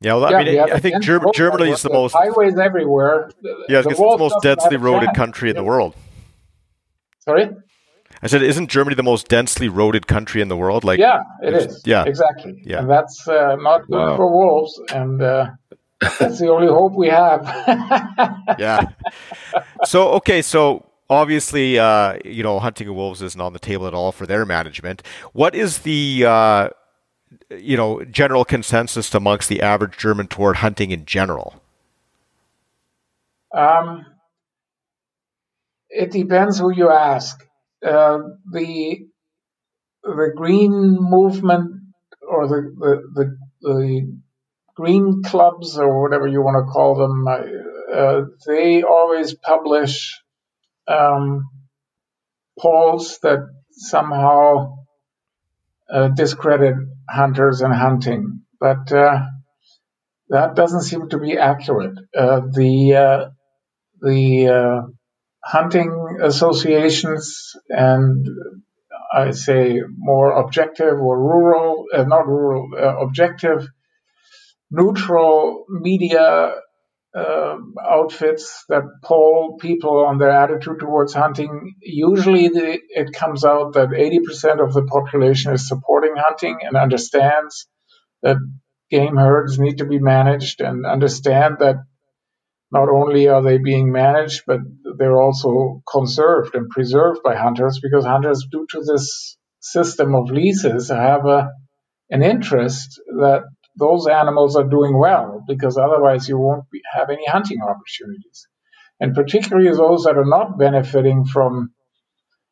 Speaker 2: Yeah, well, I mean, I think Germany, Germany is the most
Speaker 5: highways everywhere.
Speaker 2: Yeah, it's the most densely roaded country in the world.
Speaker 5: Sorry.
Speaker 2: I said, isn't Germany the most densely roaded country in the world?
Speaker 5: Like, yeah, it is. Yeah, exactly. Yeah, and that's uh, not good wow. for wolves, and uh, that's the only hope we have.
Speaker 2: yeah. So okay, so obviously, uh, you know, hunting wolves isn't on the table at all for their management. What is the uh, you know general consensus amongst the average German toward hunting in general?
Speaker 5: Um, it depends who you ask. Uh, the the green movement or the, the, the, the, green clubs or whatever you want to call them, uh, they always publish um, polls that somehow uh, discredit hunters and hunting. But uh, that doesn't seem to be accurate. Uh, the uh, the hunting associations and I say more objective or rural, uh, not rural, uh, objective, neutral media uh, outfits that poll people on their attitude towards hunting. Usually, the, it comes out that 80% of the population is supporting hunting and understands that game herds need to be managed and understand that not only are they being managed, but they're also conserved and preserved by hunters because hunters, due to this system of leases, have a, an interest that those animals are doing well because otherwise you won't be, have any hunting opportunities. And particularly those that are not benefiting from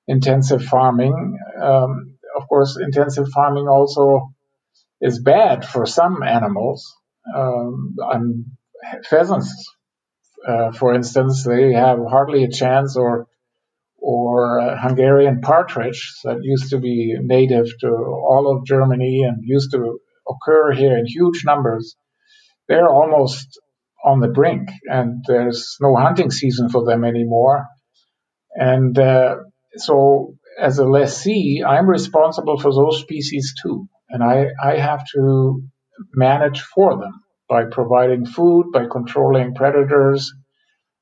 Speaker 5: intensive farming. Um, of course, intensive farming also is bad for some animals. Um, pheasants uh, for instance, they have hardly a chance, or or uh, Hungarian partridge that used to be native to all of Germany and used to occur here in huge numbers. They're almost on the brink, and there's no hunting season for them anymore. And uh, so, as a lessee, I'm responsible for those species too, and I, I have to manage for them by providing food, by controlling predators,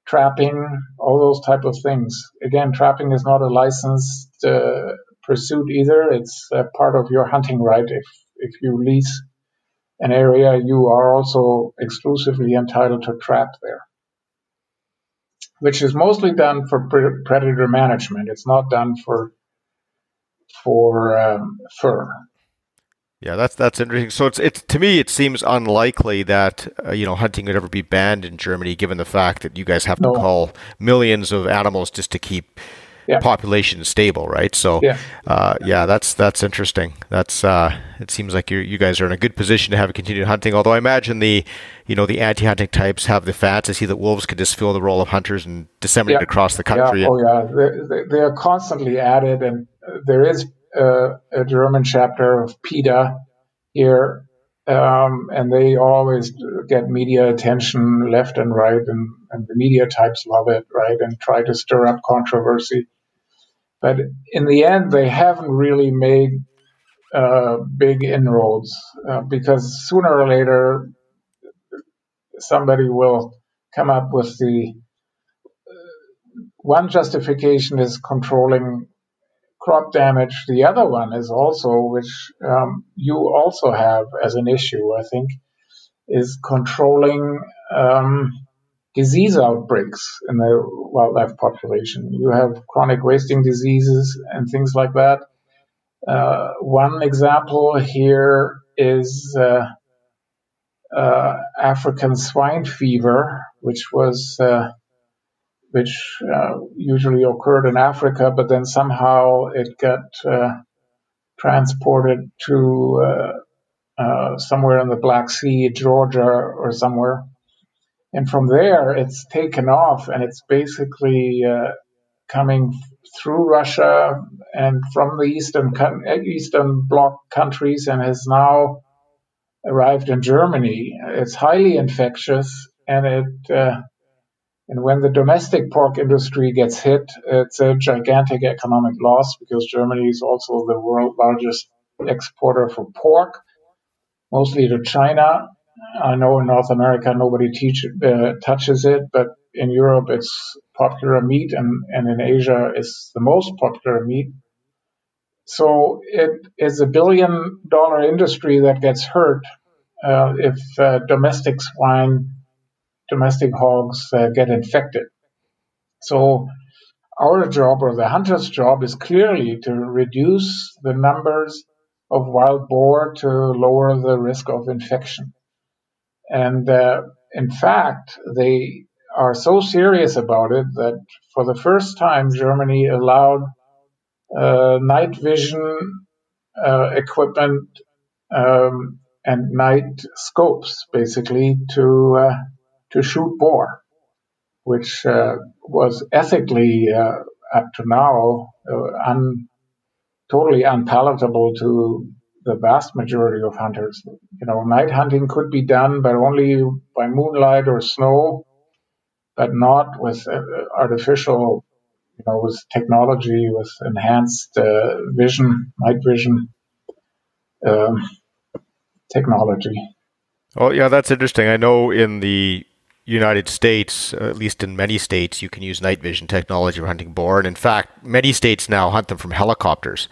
Speaker 5: trapping, all those type of things. Again, trapping is not a licensed uh, pursuit either. It's part of your hunting right. If if you lease an area, you are also exclusively entitled to trap there, which is mostly done for pre- predator management. It's not done for for um, fur.
Speaker 2: Yeah, that's that's interesting. So it's it's to me it seems unlikely that uh, you know hunting would ever be banned in Germany, given the fact that you guys have to no. call millions of animals just to keep yeah. population stable, right? So yeah. Uh, yeah, that's that's interesting. That's uh, it seems like you you guys are in a good position to have continued hunting. Although I imagine the you know the anti-hunting types have the fantasy that wolves could just fill the role of hunters and disseminate yeah. across the country.
Speaker 5: Yeah. Oh yeah, they, they, they are constantly added, and there is uh, a German chapter of PETA here, um, and they always get media attention left and right, and, and the media types love it, right, and try to stir up controversy. But in the end, they haven't really made uh, big inroads uh, because sooner or later somebody will come up with the uh, one justification is controlling crop damage. The other one is also, which um, you also have as an issue, I think, is controlling um, disease outbreaks in the wildlife population. You have chronic wasting diseases and things like that. Uh, one example here is uh, uh, African swine fever, which was uh, which uh, usually occurred in Africa, but then somehow it got uh, transported to uh, uh, somewhere in the Black Sea, Georgia, or somewhere. And from there, it's taken off and it's basically uh, coming through Russia and from the eastern eastern bloc countries and has now arrived in Germany. It's highly infectious and it uh, and when the domestic pork industry gets hit, it's a gigantic economic loss because Germany is also the world's largest exporter for pork, mostly to China. I know in North America nobody teach, uh, touches it, but in Europe it's popular meat, and, and in Asia it's the most popular meat. So it is a billion dollar industry that gets hurt uh, if uh, domestic swine, domestic hogs uh, get infected. So our job or the hunter's job is clearly to reduce the numbers of wild boar to lower the risk of infection. And uh, in fact, they are so serious about it that for the first time, Germany allowed uh, night vision uh, equipment um, and night scopes, basically, to uh, to shoot boar, which uh, was ethically uh, up to now uh, un, totally unpalatable to the vast majority of hunters. You know, night hunting could be done, but only by moonlight or snow, but not with artificial, you know, with technology, with enhanced uh, vision, night vision um, technology.
Speaker 2: Oh, yeah, that's interesting. I know in the United States, at least in many states, you can use night vision technology for hunting boar. And in fact, many states now hunt them from helicopters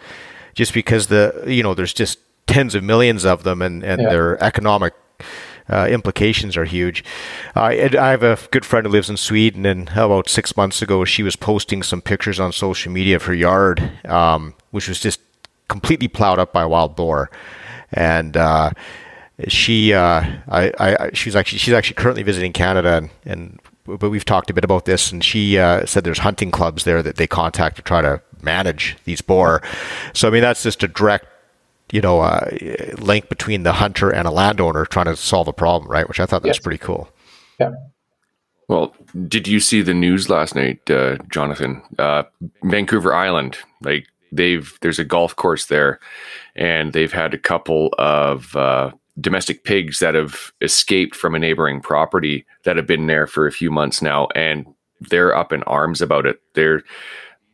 Speaker 2: just because the you know there's just tens of millions of them and, and yeah. their economic uh, implications are huge. I, I have a good friend who lives in Sweden, and about six months ago, she was posting some pictures on social media of her yard, um, which was just completely plowed up by wild boar, and. Uh, she, uh, I, I, she's actually she's actually currently visiting Canada, and, and but we've talked a bit about this, and she uh, said there's hunting clubs there that they contact to try to manage these boar. So I mean, that's just a direct, you know, uh, link between the hunter and a landowner trying to solve a problem, right? Which I thought that yes. was pretty cool.
Speaker 5: Yeah.
Speaker 3: Well, did you see the news last night, uh, Jonathan? Uh, Vancouver Island, like they've there's a golf course there, and they've had a couple of uh, domestic pigs that have escaped from a neighboring property that have been there for a few months now, and they're up in arms about it. They're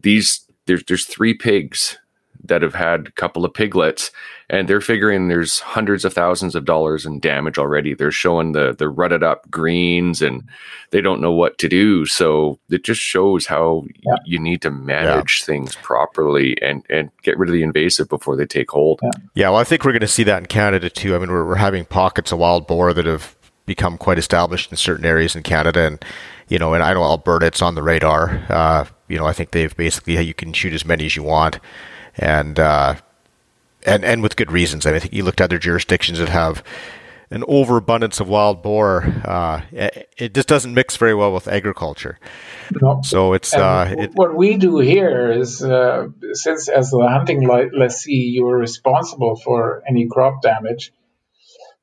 Speaker 3: these there's there's three pigs that have had a couple of piglets and they're figuring there's hundreds of thousands of dollars in damage already they're showing the the rutted up greens and they don't know what to do so it just shows how yeah. you need to manage yeah. things properly and and get rid of the invasive before they take hold
Speaker 2: yeah, yeah well i think we're going to see that in canada too i mean we're, we're having pockets of wild boar that have become quite established in certain areas in canada and you know, and I know Alberta, it's on the radar. Uh, you know, I think they've basically you can shoot as many as you want, and uh, and and with good reasons. I, mean, I think you looked at other jurisdictions that have an overabundance of wild boar. Uh, it, just doesn't mix very well with agriculture. No. So it's uh,
Speaker 5: it, what we do here is uh, since as the hunting lessee you are responsible for any crop damage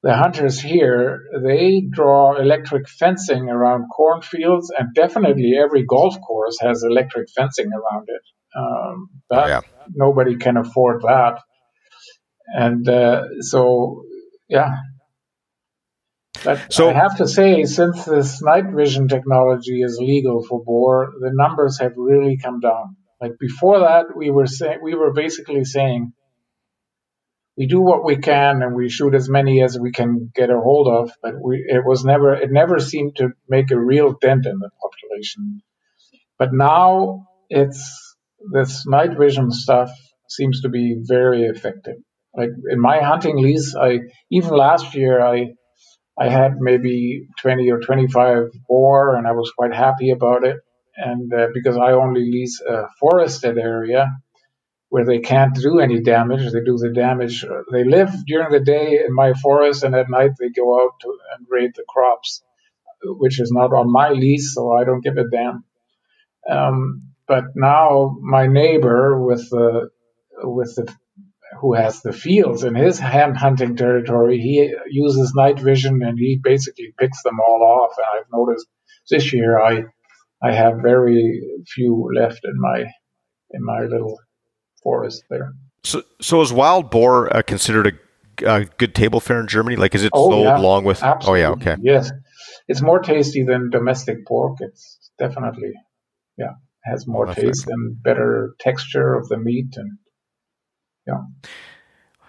Speaker 5: the hunters here, they draw electric fencing around cornfields, and definitely every golf course has electric fencing around it. Um, that, yeah. Nobody can afford that. And uh, so, yeah. But so, I have to say, since this night vision technology is legal for boar, the numbers have really come down. Like before that, we were saying we were basically saying we do what we can and we shoot as many as we can get a hold of, but we, it was never, it never seemed to make a real dent in the population. But now it's this night vision stuff seems to be very effective. Like in my hunting lease, I even last year I I had maybe 20 or 25 boar, and I was quite happy about it. And uh, because I only lease a forested area, where they can't do any damage. They do the damage. They live during the day in my forest, and at night they go out to, and raid the crops, which is not on my lease, so I don't give a damn. Um, but now my neighbor with the with the who has the fields in his hand hunting territory, he uses night vision and he basically picks them all off. And I've noticed this year I I have very few left in my in my little forest there.
Speaker 2: So, so is wild boar uh, considered a, a, good table fare in Germany? Like, is it
Speaker 5: oh,
Speaker 2: sold
Speaker 5: yeah,
Speaker 2: along with?
Speaker 5: Absolutely.
Speaker 2: Oh, yeah, okay.
Speaker 5: Yes, it's more tasty than domestic pork. It's definitely, yeah, has more oh, taste and better texture of the meat, and yeah.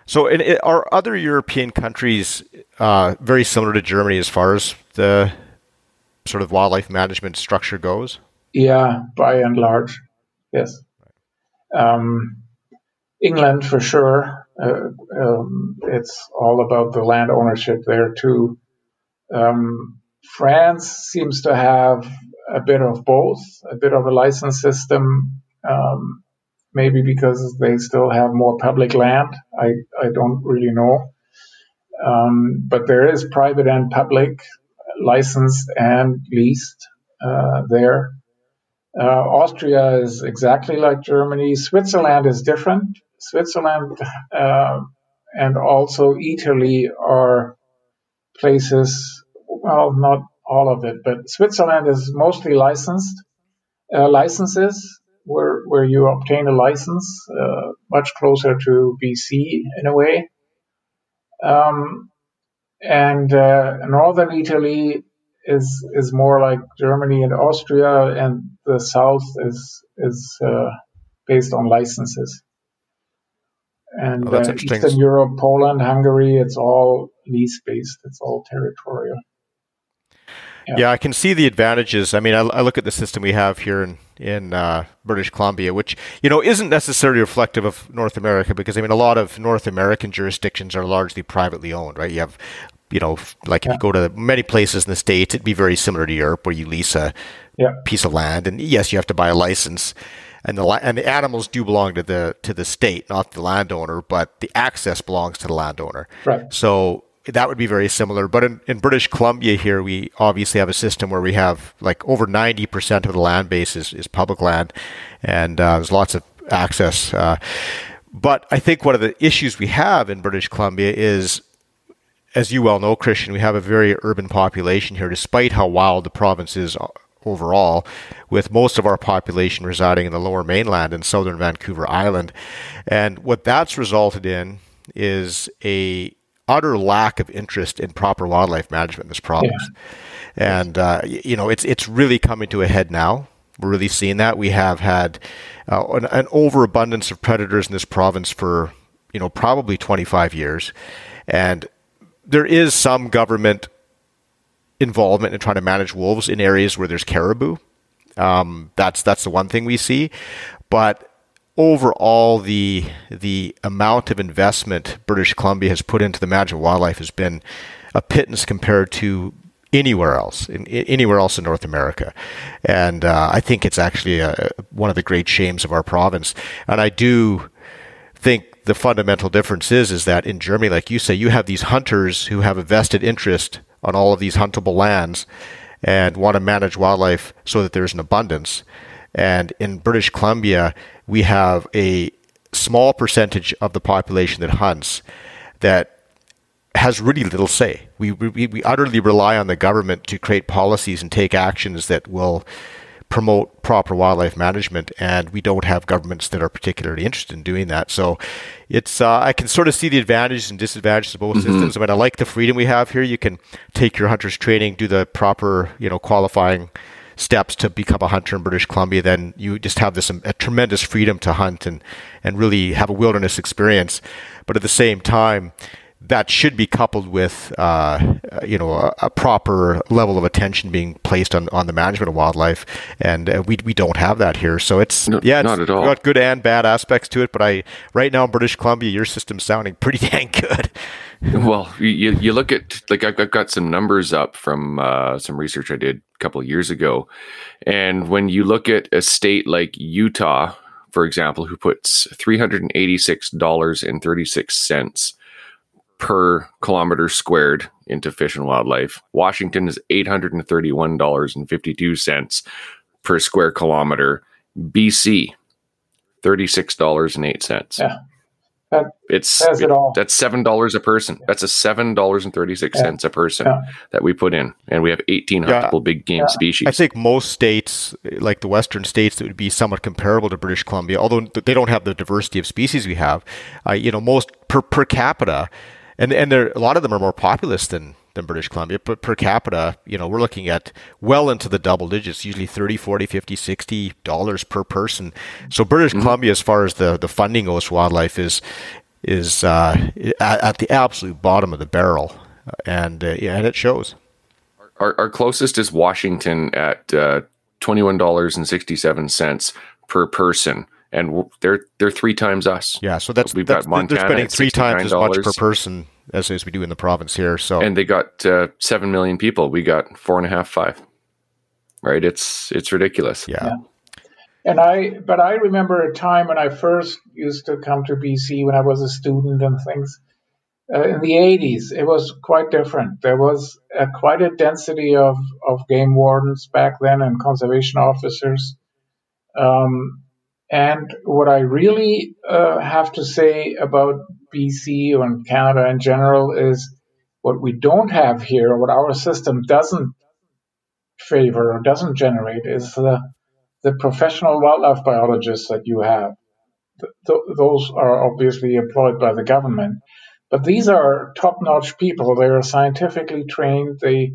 Speaker 2: So, in, in, are other European countries uh, very similar to Germany as far as the sort of wildlife management structure goes?
Speaker 5: Yeah, by and large, yes. Um, England, for sure, uh, um, it's all about the land ownership there too. Um, France seems to have a bit of both, a bit of a license system, um, maybe because they still have more public land. I, I don't really know. Um, but there is private and public licensed and leased uh, there. Uh, Austria is exactly like Germany. Switzerland is different. Switzerland uh, and also Italy are places, well, not all of it, but Switzerland is mostly licensed uh, licenses where, where you obtain a license, uh, much closer to BC in a way. Um, and uh, northern Italy is is more like Germany and Austria, and the south is is uh, based on licenses. And oh, uh, Eastern Europe, Poland, Hungary, it's all lease based. It's all territorial.
Speaker 2: Yeah. yeah. I can see the advantages. I mean, I, I, look at the system we have here in in uh, British Columbia, which you know isn't necessarily reflective of North America, because I mean, a lot of North American jurisdictions are largely privately owned, right? You have you know, like if you go to many places in the states, it'd be very similar to Europe, where you lease a yeah. piece of land, and yes, you have to buy a license, and the and the animals do belong to the to the state, not the landowner, but the access belongs to the landowner.
Speaker 5: Right.
Speaker 2: So that would be very similar. But in, in British Columbia here, we obviously have a system where we have like over ninety percent of the land base is, is public land, and uh, there's lots of access. Uh, but I think one of the issues we have in British Columbia is as you well know, Christian, we have a very urban population here, despite how wild the province is overall, with most of our population residing in the lower mainland in southern Vancouver Island. And what that's resulted in is a utter lack of interest in proper wildlife management in this province. Yeah. And uh, you know, it's it's really coming to a head now. We're really seeing that. We have had uh, an, an overabundance of predators in this province for you know probably 25 years, and there is some government involvement in trying to manage wolves in areas where there's caribou. Um, that's that's the one thing we see, but overall, the the amount of investment British Columbia has put into the management of wildlife has been a pittance compared to anywhere else, in, anywhere else in North America, and uh, I think it's actually a, one of the great shames of our province. And I do think the fundamental difference is is that in Germany, like you say, you have these hunters who have a vested interest on all of these huntable lands and want to manage wildlife so that there's an abundance. And in British Columbia, we have a small percentage of the population that hunts that has really little say. We, we, we utterly rely on the government to create policies and take actions that will promote proper wildlife management, and we don't have governments that are particularly interested in doing that. So, it's uh, I can sort of see the advantages and disadvantages of both mm-hmm. systems. I mean, I like the freedom we have here. You can take your hunter's training, do the proper, you know, qualifying steps to become a hunter in British Columbia. Then you just have this um, a tremendous freedom to hunt and and really have a wilderness experience. But at the same time, that should be coupled with uh, you know a, a, proper level of attention being placed on, on the management of wildlife, and uh, we we don't have that here. So it's no, yeah, it's not at all. got good and bad aspects to it. But I right now in British Columbia, your system's sounding pretty dang good.
Speaker 3: well, you you look at like I've, I've got some numbers up from uh, some research I did a couple of years ago, and when you look at a state like Utah, for example, who puts three hundred and eighty six dollars and thirty six cents per kilometer squared into fish and wildlife. Washington is $831.52 per square kilometer. BC, $36.08.
Speaker 5: Yeah.
Speaker 3: That it's it, that's seven dollars a person. That's a seven dollars and thirty six cents yeah. a person yeah. that we put in, and we have eighteen huntable yeah. big game species.
Speaker 2: I think most states, like the western states, that would be somewhat comparable to British Columbia, although they don't have the diversity of species we have. Uh, you know, most per per capita, and and there a lot of them are more populous than than British Columbia. But per capita, you know, we're looking at well into the double digits, usually 30, 40, 50, 60 dollars per person. So British mm-hmm. Columbia, as far as the, the funding goes, wildlife is is uh, at, at, the absolute bottom of the barrel, and uh, yeah, and it shows.
Speaker 3: Our, our closest is Washington at uh, twenty one dollars and sixty seven cents per person and they're they're three times us.
Speaker 2: Yeah, so that's we've that's, got Montana they're spending three times as much per person as, as we do in the province here. So
Speaker 3: and they got uh, seven million people. We got four and a half, five. Right? It's it's ridiculous.
Speaker 2: Yeah. yeah.
Speaker 5: And I, but I remember a time when I first used to come to BC when I was a student and things. Uh, in the 80s, it was quite different. There was a, quite a density of, of game wardens back then and conservation officers. Um, and what I really uh, have to say about BC and Canada in general is what we don't have here, what our system doesn't favor or doesn't generate, is the, the professional wildlife biologists that you have. Th- those are obviously employed by the government, but these are top-notch people. They are scientifically trained. They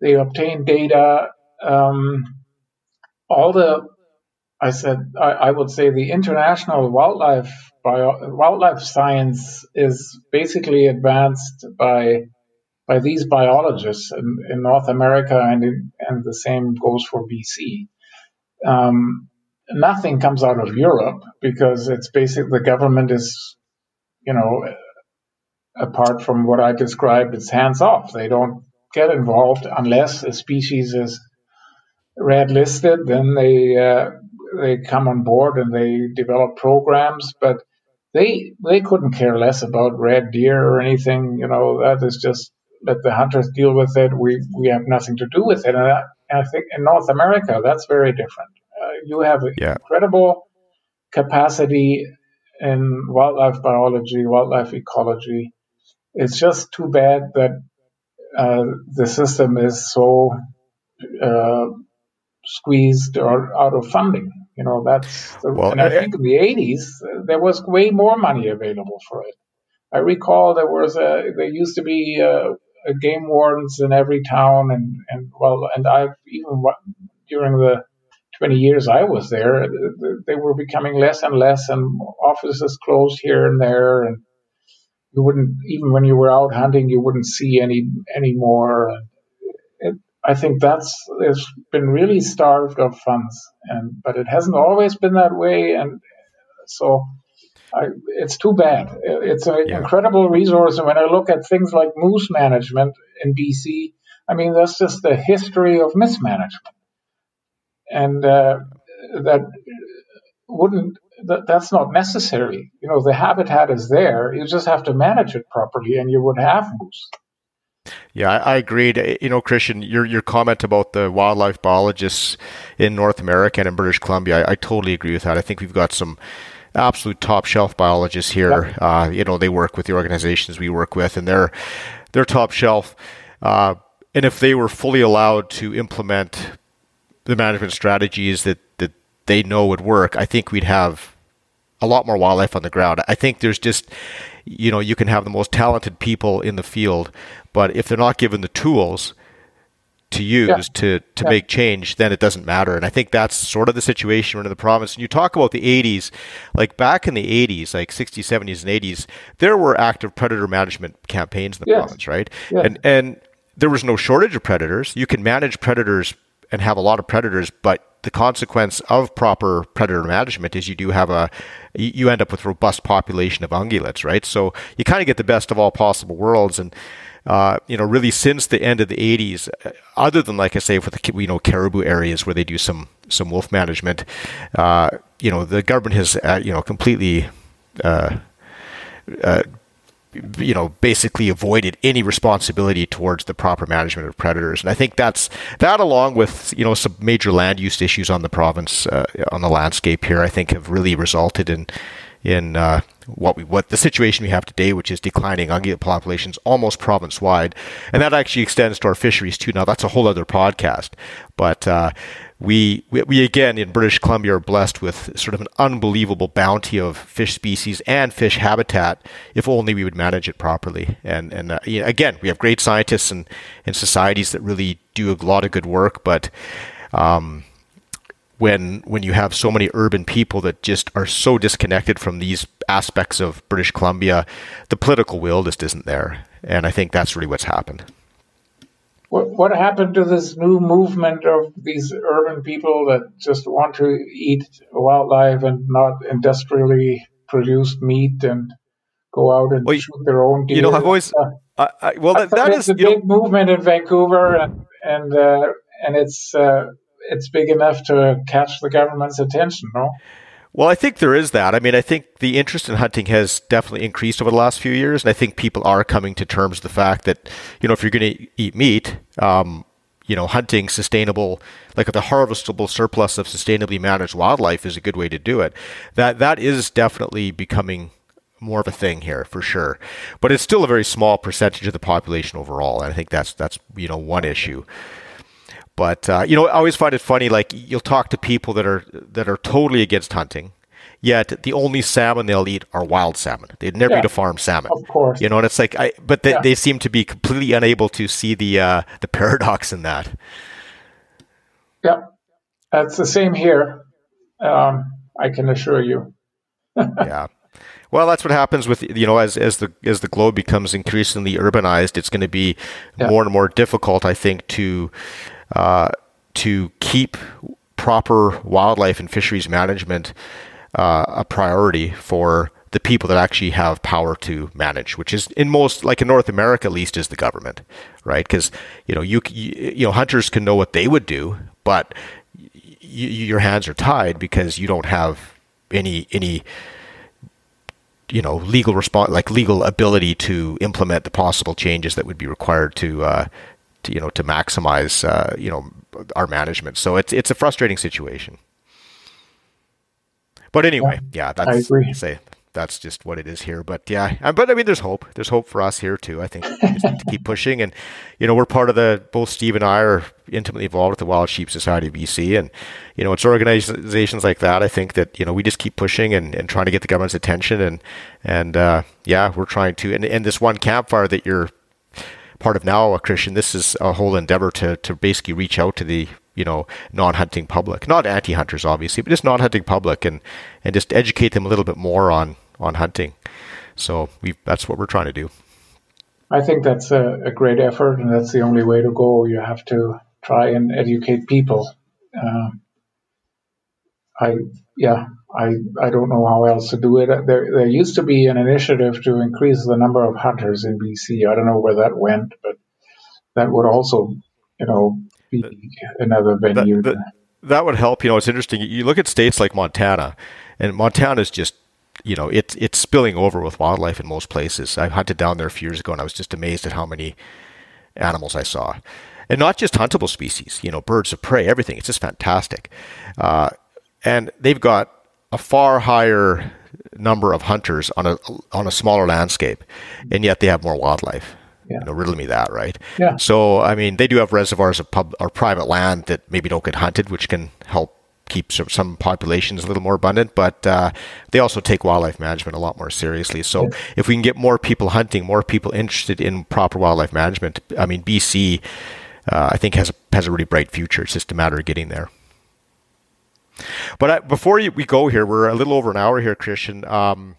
Speaker 5: they obtain data. Um, all the I said I, I, would say the international wildlife bio, wildlife science is basically advanced by by these biologists in, in North America, and and the same goes for BC. Um, nothing comes out of Europe because it's basically the government is, you know, apart from what I described, it's hands off. They don't get involved unless a species is red listed. Then they uh, they come on board and they develop programs, but they they couldn't care less about red deer or anything. You know, that is just let the hunters deal with it. We we have nothing to do with it. And I, I think in North America, that's very different. Uh, you have yeah. incredible capacity in wildlife biology, wildlife ecology. It's just too bad that uh, the system is so uh, squeezed or out of funding. You know, that's the, well, and I think in the 80s there was way more money available for it. I recall there was a there used to be uh, game wardens in every town, and and well, and I've even during the 20 years I was there, they were becoming less and less, and offices closed here and there, and you wouldn't even when you were out hunting, you wouldn't see any any anymore. I think that's it's been really starved of funds, and but it hasn't always been that way, and so I, it's too bad. It's an yeah. incredible resource, and when I look at things like moose management in BC, I mean that's just the history of mismanagement, and uh, that wouldn't that, that's not necessary. You know, the habitat is there. You just have to manage it properly, and you would have moose.
Speaker 2: Yeah, I, I agreed. You know, Christian, your your comment about the wildlife biologists in North America and in British Columbia, I, I totally agree with that. I think we've got some absolute top shelf biologists here. Yep. Uh, you know, they work with the organizations we work with, and they're they're top shelf. Uh, and if they were fully allowed to implement the management strategies that that they know would work, I think we'd have a lot more wildlife on the ground. I think there's just you know you can have the most talented people in the field but if they're not given the tools to use yeah. to to yeah. make change, then it doesn't matter. And I think that's sort of the situation we're in the province. And you talk about the 80s, like back in the 80s, like 60s, 70s, and 80s, there were active predator management campaigns in the yes. province, right? Yes. And and there was no shortage of predators. You can manage predators and have a lot of predators, but the consequence of proper predator management is you do have a you end up with robust population of ungulates, right? So you kind of get the best of all possible worlds and uh, you know, really since the end of the 80s, uh, other than like I say, for the you know caribou areas where they do some some wolf management, uh, you know, the government has uh, you know completely. Uh, uh, you know, basically avoided any responsibility towards the proper management of predators, and I think that's that, along with you know some major land use issues on the province, on the landscape here, I think have really resulted in in uh, what we what the situation we have today, which is declining ungulate populations almost province wide, and that actually extends to our fisheries too. Now that's a whole other podcast, but uh, we, we, we again in British Columbia are blessed with sort of an unbelievable bounty of fish species and fish habitat. If only we would manage it properly. And and uh, again, we have great scientists and and societies that really do a lot of good work, but um, when when you have so many urban people that just are so disconnected from these aspects of British Columbia, the political will just isn't there. And I think that's really what's happened.
Speaker 5: What, what happened to this new movement of these urban people that just want to eat wildlife and not industrially produced meat and go out and well, shoot their own deer?
Speaker 2: You know, I've always uh, I, I, well that, that is
Speaker 5: a big know, movement in Vancouver, and and uh, and it's uh, it's big enough to catch the government's attention, no?
Speaker 2: Well, I think there is that. I mean, I think the interest in hunting has definitely increased over the last few years, and I think people are coming to terms with the fact that, you know, if you're going to eat meat, um, you know, hunting sustainable, like the harvestable surplus of sustainably managed wildlife is a good way to do it. That that is definitely becoming more of a thing here for sure, but it's still a very small percentage of the population overall, and I think that's that's you know one issue. But uh, you know, I always find it funny. Like you'll talk to people that are that are totally against hunting, yet the only salmon they'll eat are wild salmon. They'd never yeah, eat a farm salmon.
Speaker 5: Of course,
Speaker 2: you know, and it's like, I, but they, yeah. they seem to be completely unable to see the uh, the paradox in that.
Speaker 5: Yeah, that's the same here. Um, I can assure you.
Speaker 2: yeah. Well, that's what happens with you know as as the as the globe becomes increasingly urbanized, it's going to be yeah. more and more difficult, I think, to uh, to keep proper wildlife and fisheries management uh, a priority for the people that actually have power to manage, which is in most, like in North America at least, is the government, right? Because you know you, you, know hunters can know what they would do, but your hands are tied because you don't have any any you know legal response like legal ability to implement the possible changes that would be required to uh, to, you know to maximize uh, you know our management. So it's it's a frustrating situation. But anyway, yeah, that's I agree. say that's just what it is here. But yeah, but I mean, there's hope. There's hope for us here too. I think we just need to keep pushing, and you know, we're part of the. Both Steve and I are intimately involved with the Wild Sheep Society of BC, and you know, it's organizations like that. I think that you know we just keep pushing and, and trying to get the government's attention, and and uh, yeah, we're trying to. And, and this one campfire that you're part of now, a Christian, this is a whole endeavor to, to basically reach out to the you know non-hunting public, not anti-hunters obviously, but just non-hunting public, and and just educate them a little bit more on on hunting. So we that's what we're trying to do.
Speaker 5: I think that's a, a, great effort, and that's the only way to go. You have to try and educate people. Um, I yeah, I I don't know how else to do it. There there used to be an initiative to increase the number of hunters in BC. I don't know where that went, but that would also you know be another venue.
Speaker 2: That, that, that would help. You know, it's interesting. You look at states like Montana, and Montana is just you know it's it's spilling over with wildlife in most places. I hunted down there a few years ago, and I was just amazed at how many animals I saw, and not just huntable species. You know, birds of prey, everything. It's just fantastic. Uh, and they've got a far higher number of hunters on a on a smaller landscape, and yet they have more wildlife. Yeah. You know, riddle me that, right?
Speaker 5: Yeah.
Speaker 2: So, I mean, they do have reservoirs of pub or private land that maybe don't get hunted, which can help keep some populations a little more abundant. But uh, they also take wildlife management a lot more seriously. So, yeah. if we can get more people hunting, more people interested in proper wildlife management, I mean, BC, uh, I think has a, has a really bright future. It's just a matter of getting there. But I, before you, we go here, we're a little over an hour here, Christian. Um,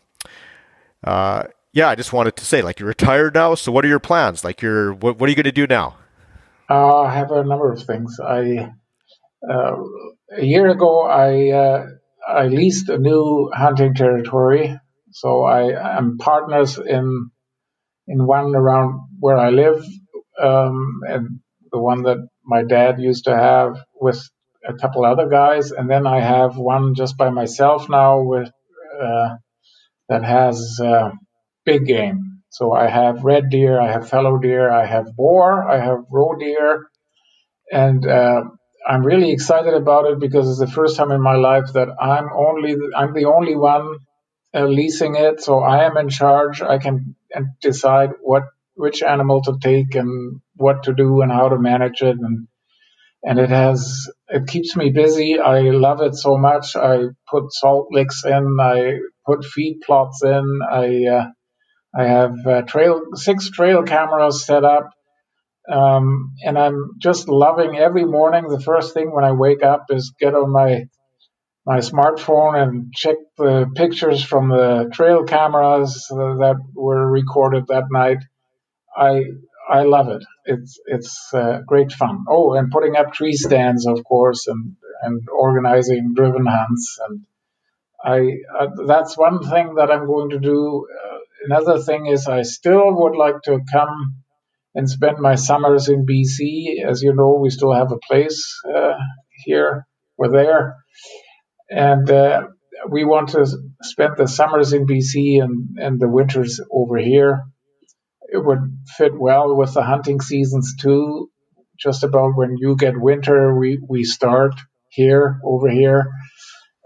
Speaker 2: uh, yeah, I just wanted to say, like, you're retired now. So, what are your plans? Like, you're what, what are you going to do now?
Speaker 5: Uh, I have a number of things. I uh, a year ago, I uh, I leased a new hunting territory. So I am partners in in one around where I live, um, and the one that my dad used to have with a couple other guys, and then I have one just by myself now with uh, that has uh, big game. So I have red deer, I have fallow deer, I have boar, I have roe deer, and uh, I'm really excited about it because it's the first time in my life that I'm only I'm the only one uh, leasing it, so I am in charge. I can decide what which animal to take and what to do and how to manage it and and it has it keeps me busy. I love it so much. I put salt licks in. I put feed plots in. I uh, I have uh, trail six trail cameras set up, um, and I'm just loving every morning. The first thing when I wake up is get on my my smartphone and check the pictures from the trail cameras that were recorded that night. I I love it. It's it's uh, great fun. Oh, and putting up tree stands, of course, and and organizing driven hunts. And I uh, that's one thing that I'm going to do. Uh, another thing is I still would like to come and spend my summers in BC. As you know, we still have a place uh, here or there, and uh, we want to spend the summers in BC and and the winters over here it would fit well with the hunting seasons too. Just about when you get winter, we, we start here over here.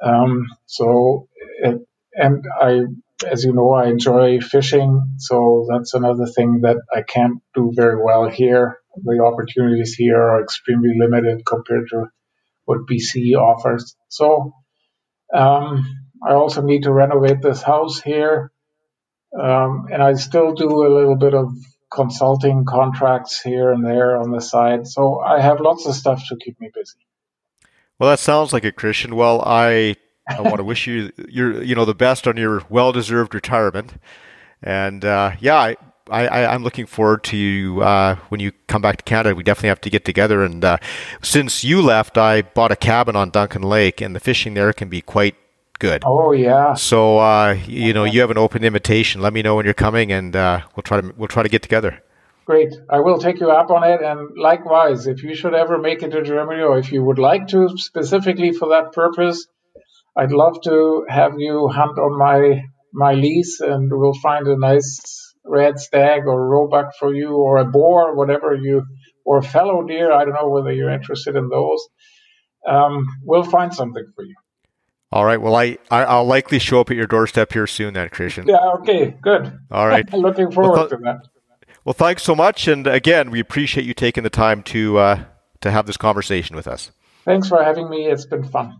Speaker 5: Um, so, it, and I, as you know, I enjoy fishing. So that's another thing that I can't do very well here. The opportunities here are extremely limited compared to what BC offers. So, um, I also need to renovate this house here. Um, and I still do a little bit of consulting contracts here and there on the side. So I have lots of stuff to keep me busy.
Speaker 2: Well, that sounds like a Christian. Well, I I want to wish you your you know the best on your well deserved retirement. And uh, yeah, I, I, am looking forward to you uh, when you come back to Canada. We definitely have to get together. And uh, since you left, I bought a cabin on Duncan Lake, and the fishing there can be quite good.
Speaker 5: Oh yeah.
Speaker 2: So uh, you know, you have an open invitation. Let me know when you're coming, and uh, we'll try to we'll try to get together.
Speaker 5: Great. I will take you up on it. And likewise, if you should ever make it to Germany, or if you would like to specifically for that purpose, I'd love to have you hunt on my my lease, and we'll find a nice red stag or roebuck for you, or a boar, whatever you, or a fallow deer. I don't know whether you're interested in those. Um, we'll find something for you.
Speaker 2: All right. Well, I, I will likely show up at your doorstep here soon, then, Christian.
Speaker 5: Yeah. Okay. Good.
Speaker 2: All right.
Speaker 5: Looking forward well, th- to that.
Speaker 2: Well, thanks so much, and again, we appreciate you taking the time to uh, to have this conversation with us.
Speaker 5: Thanks for having me. It's been fun.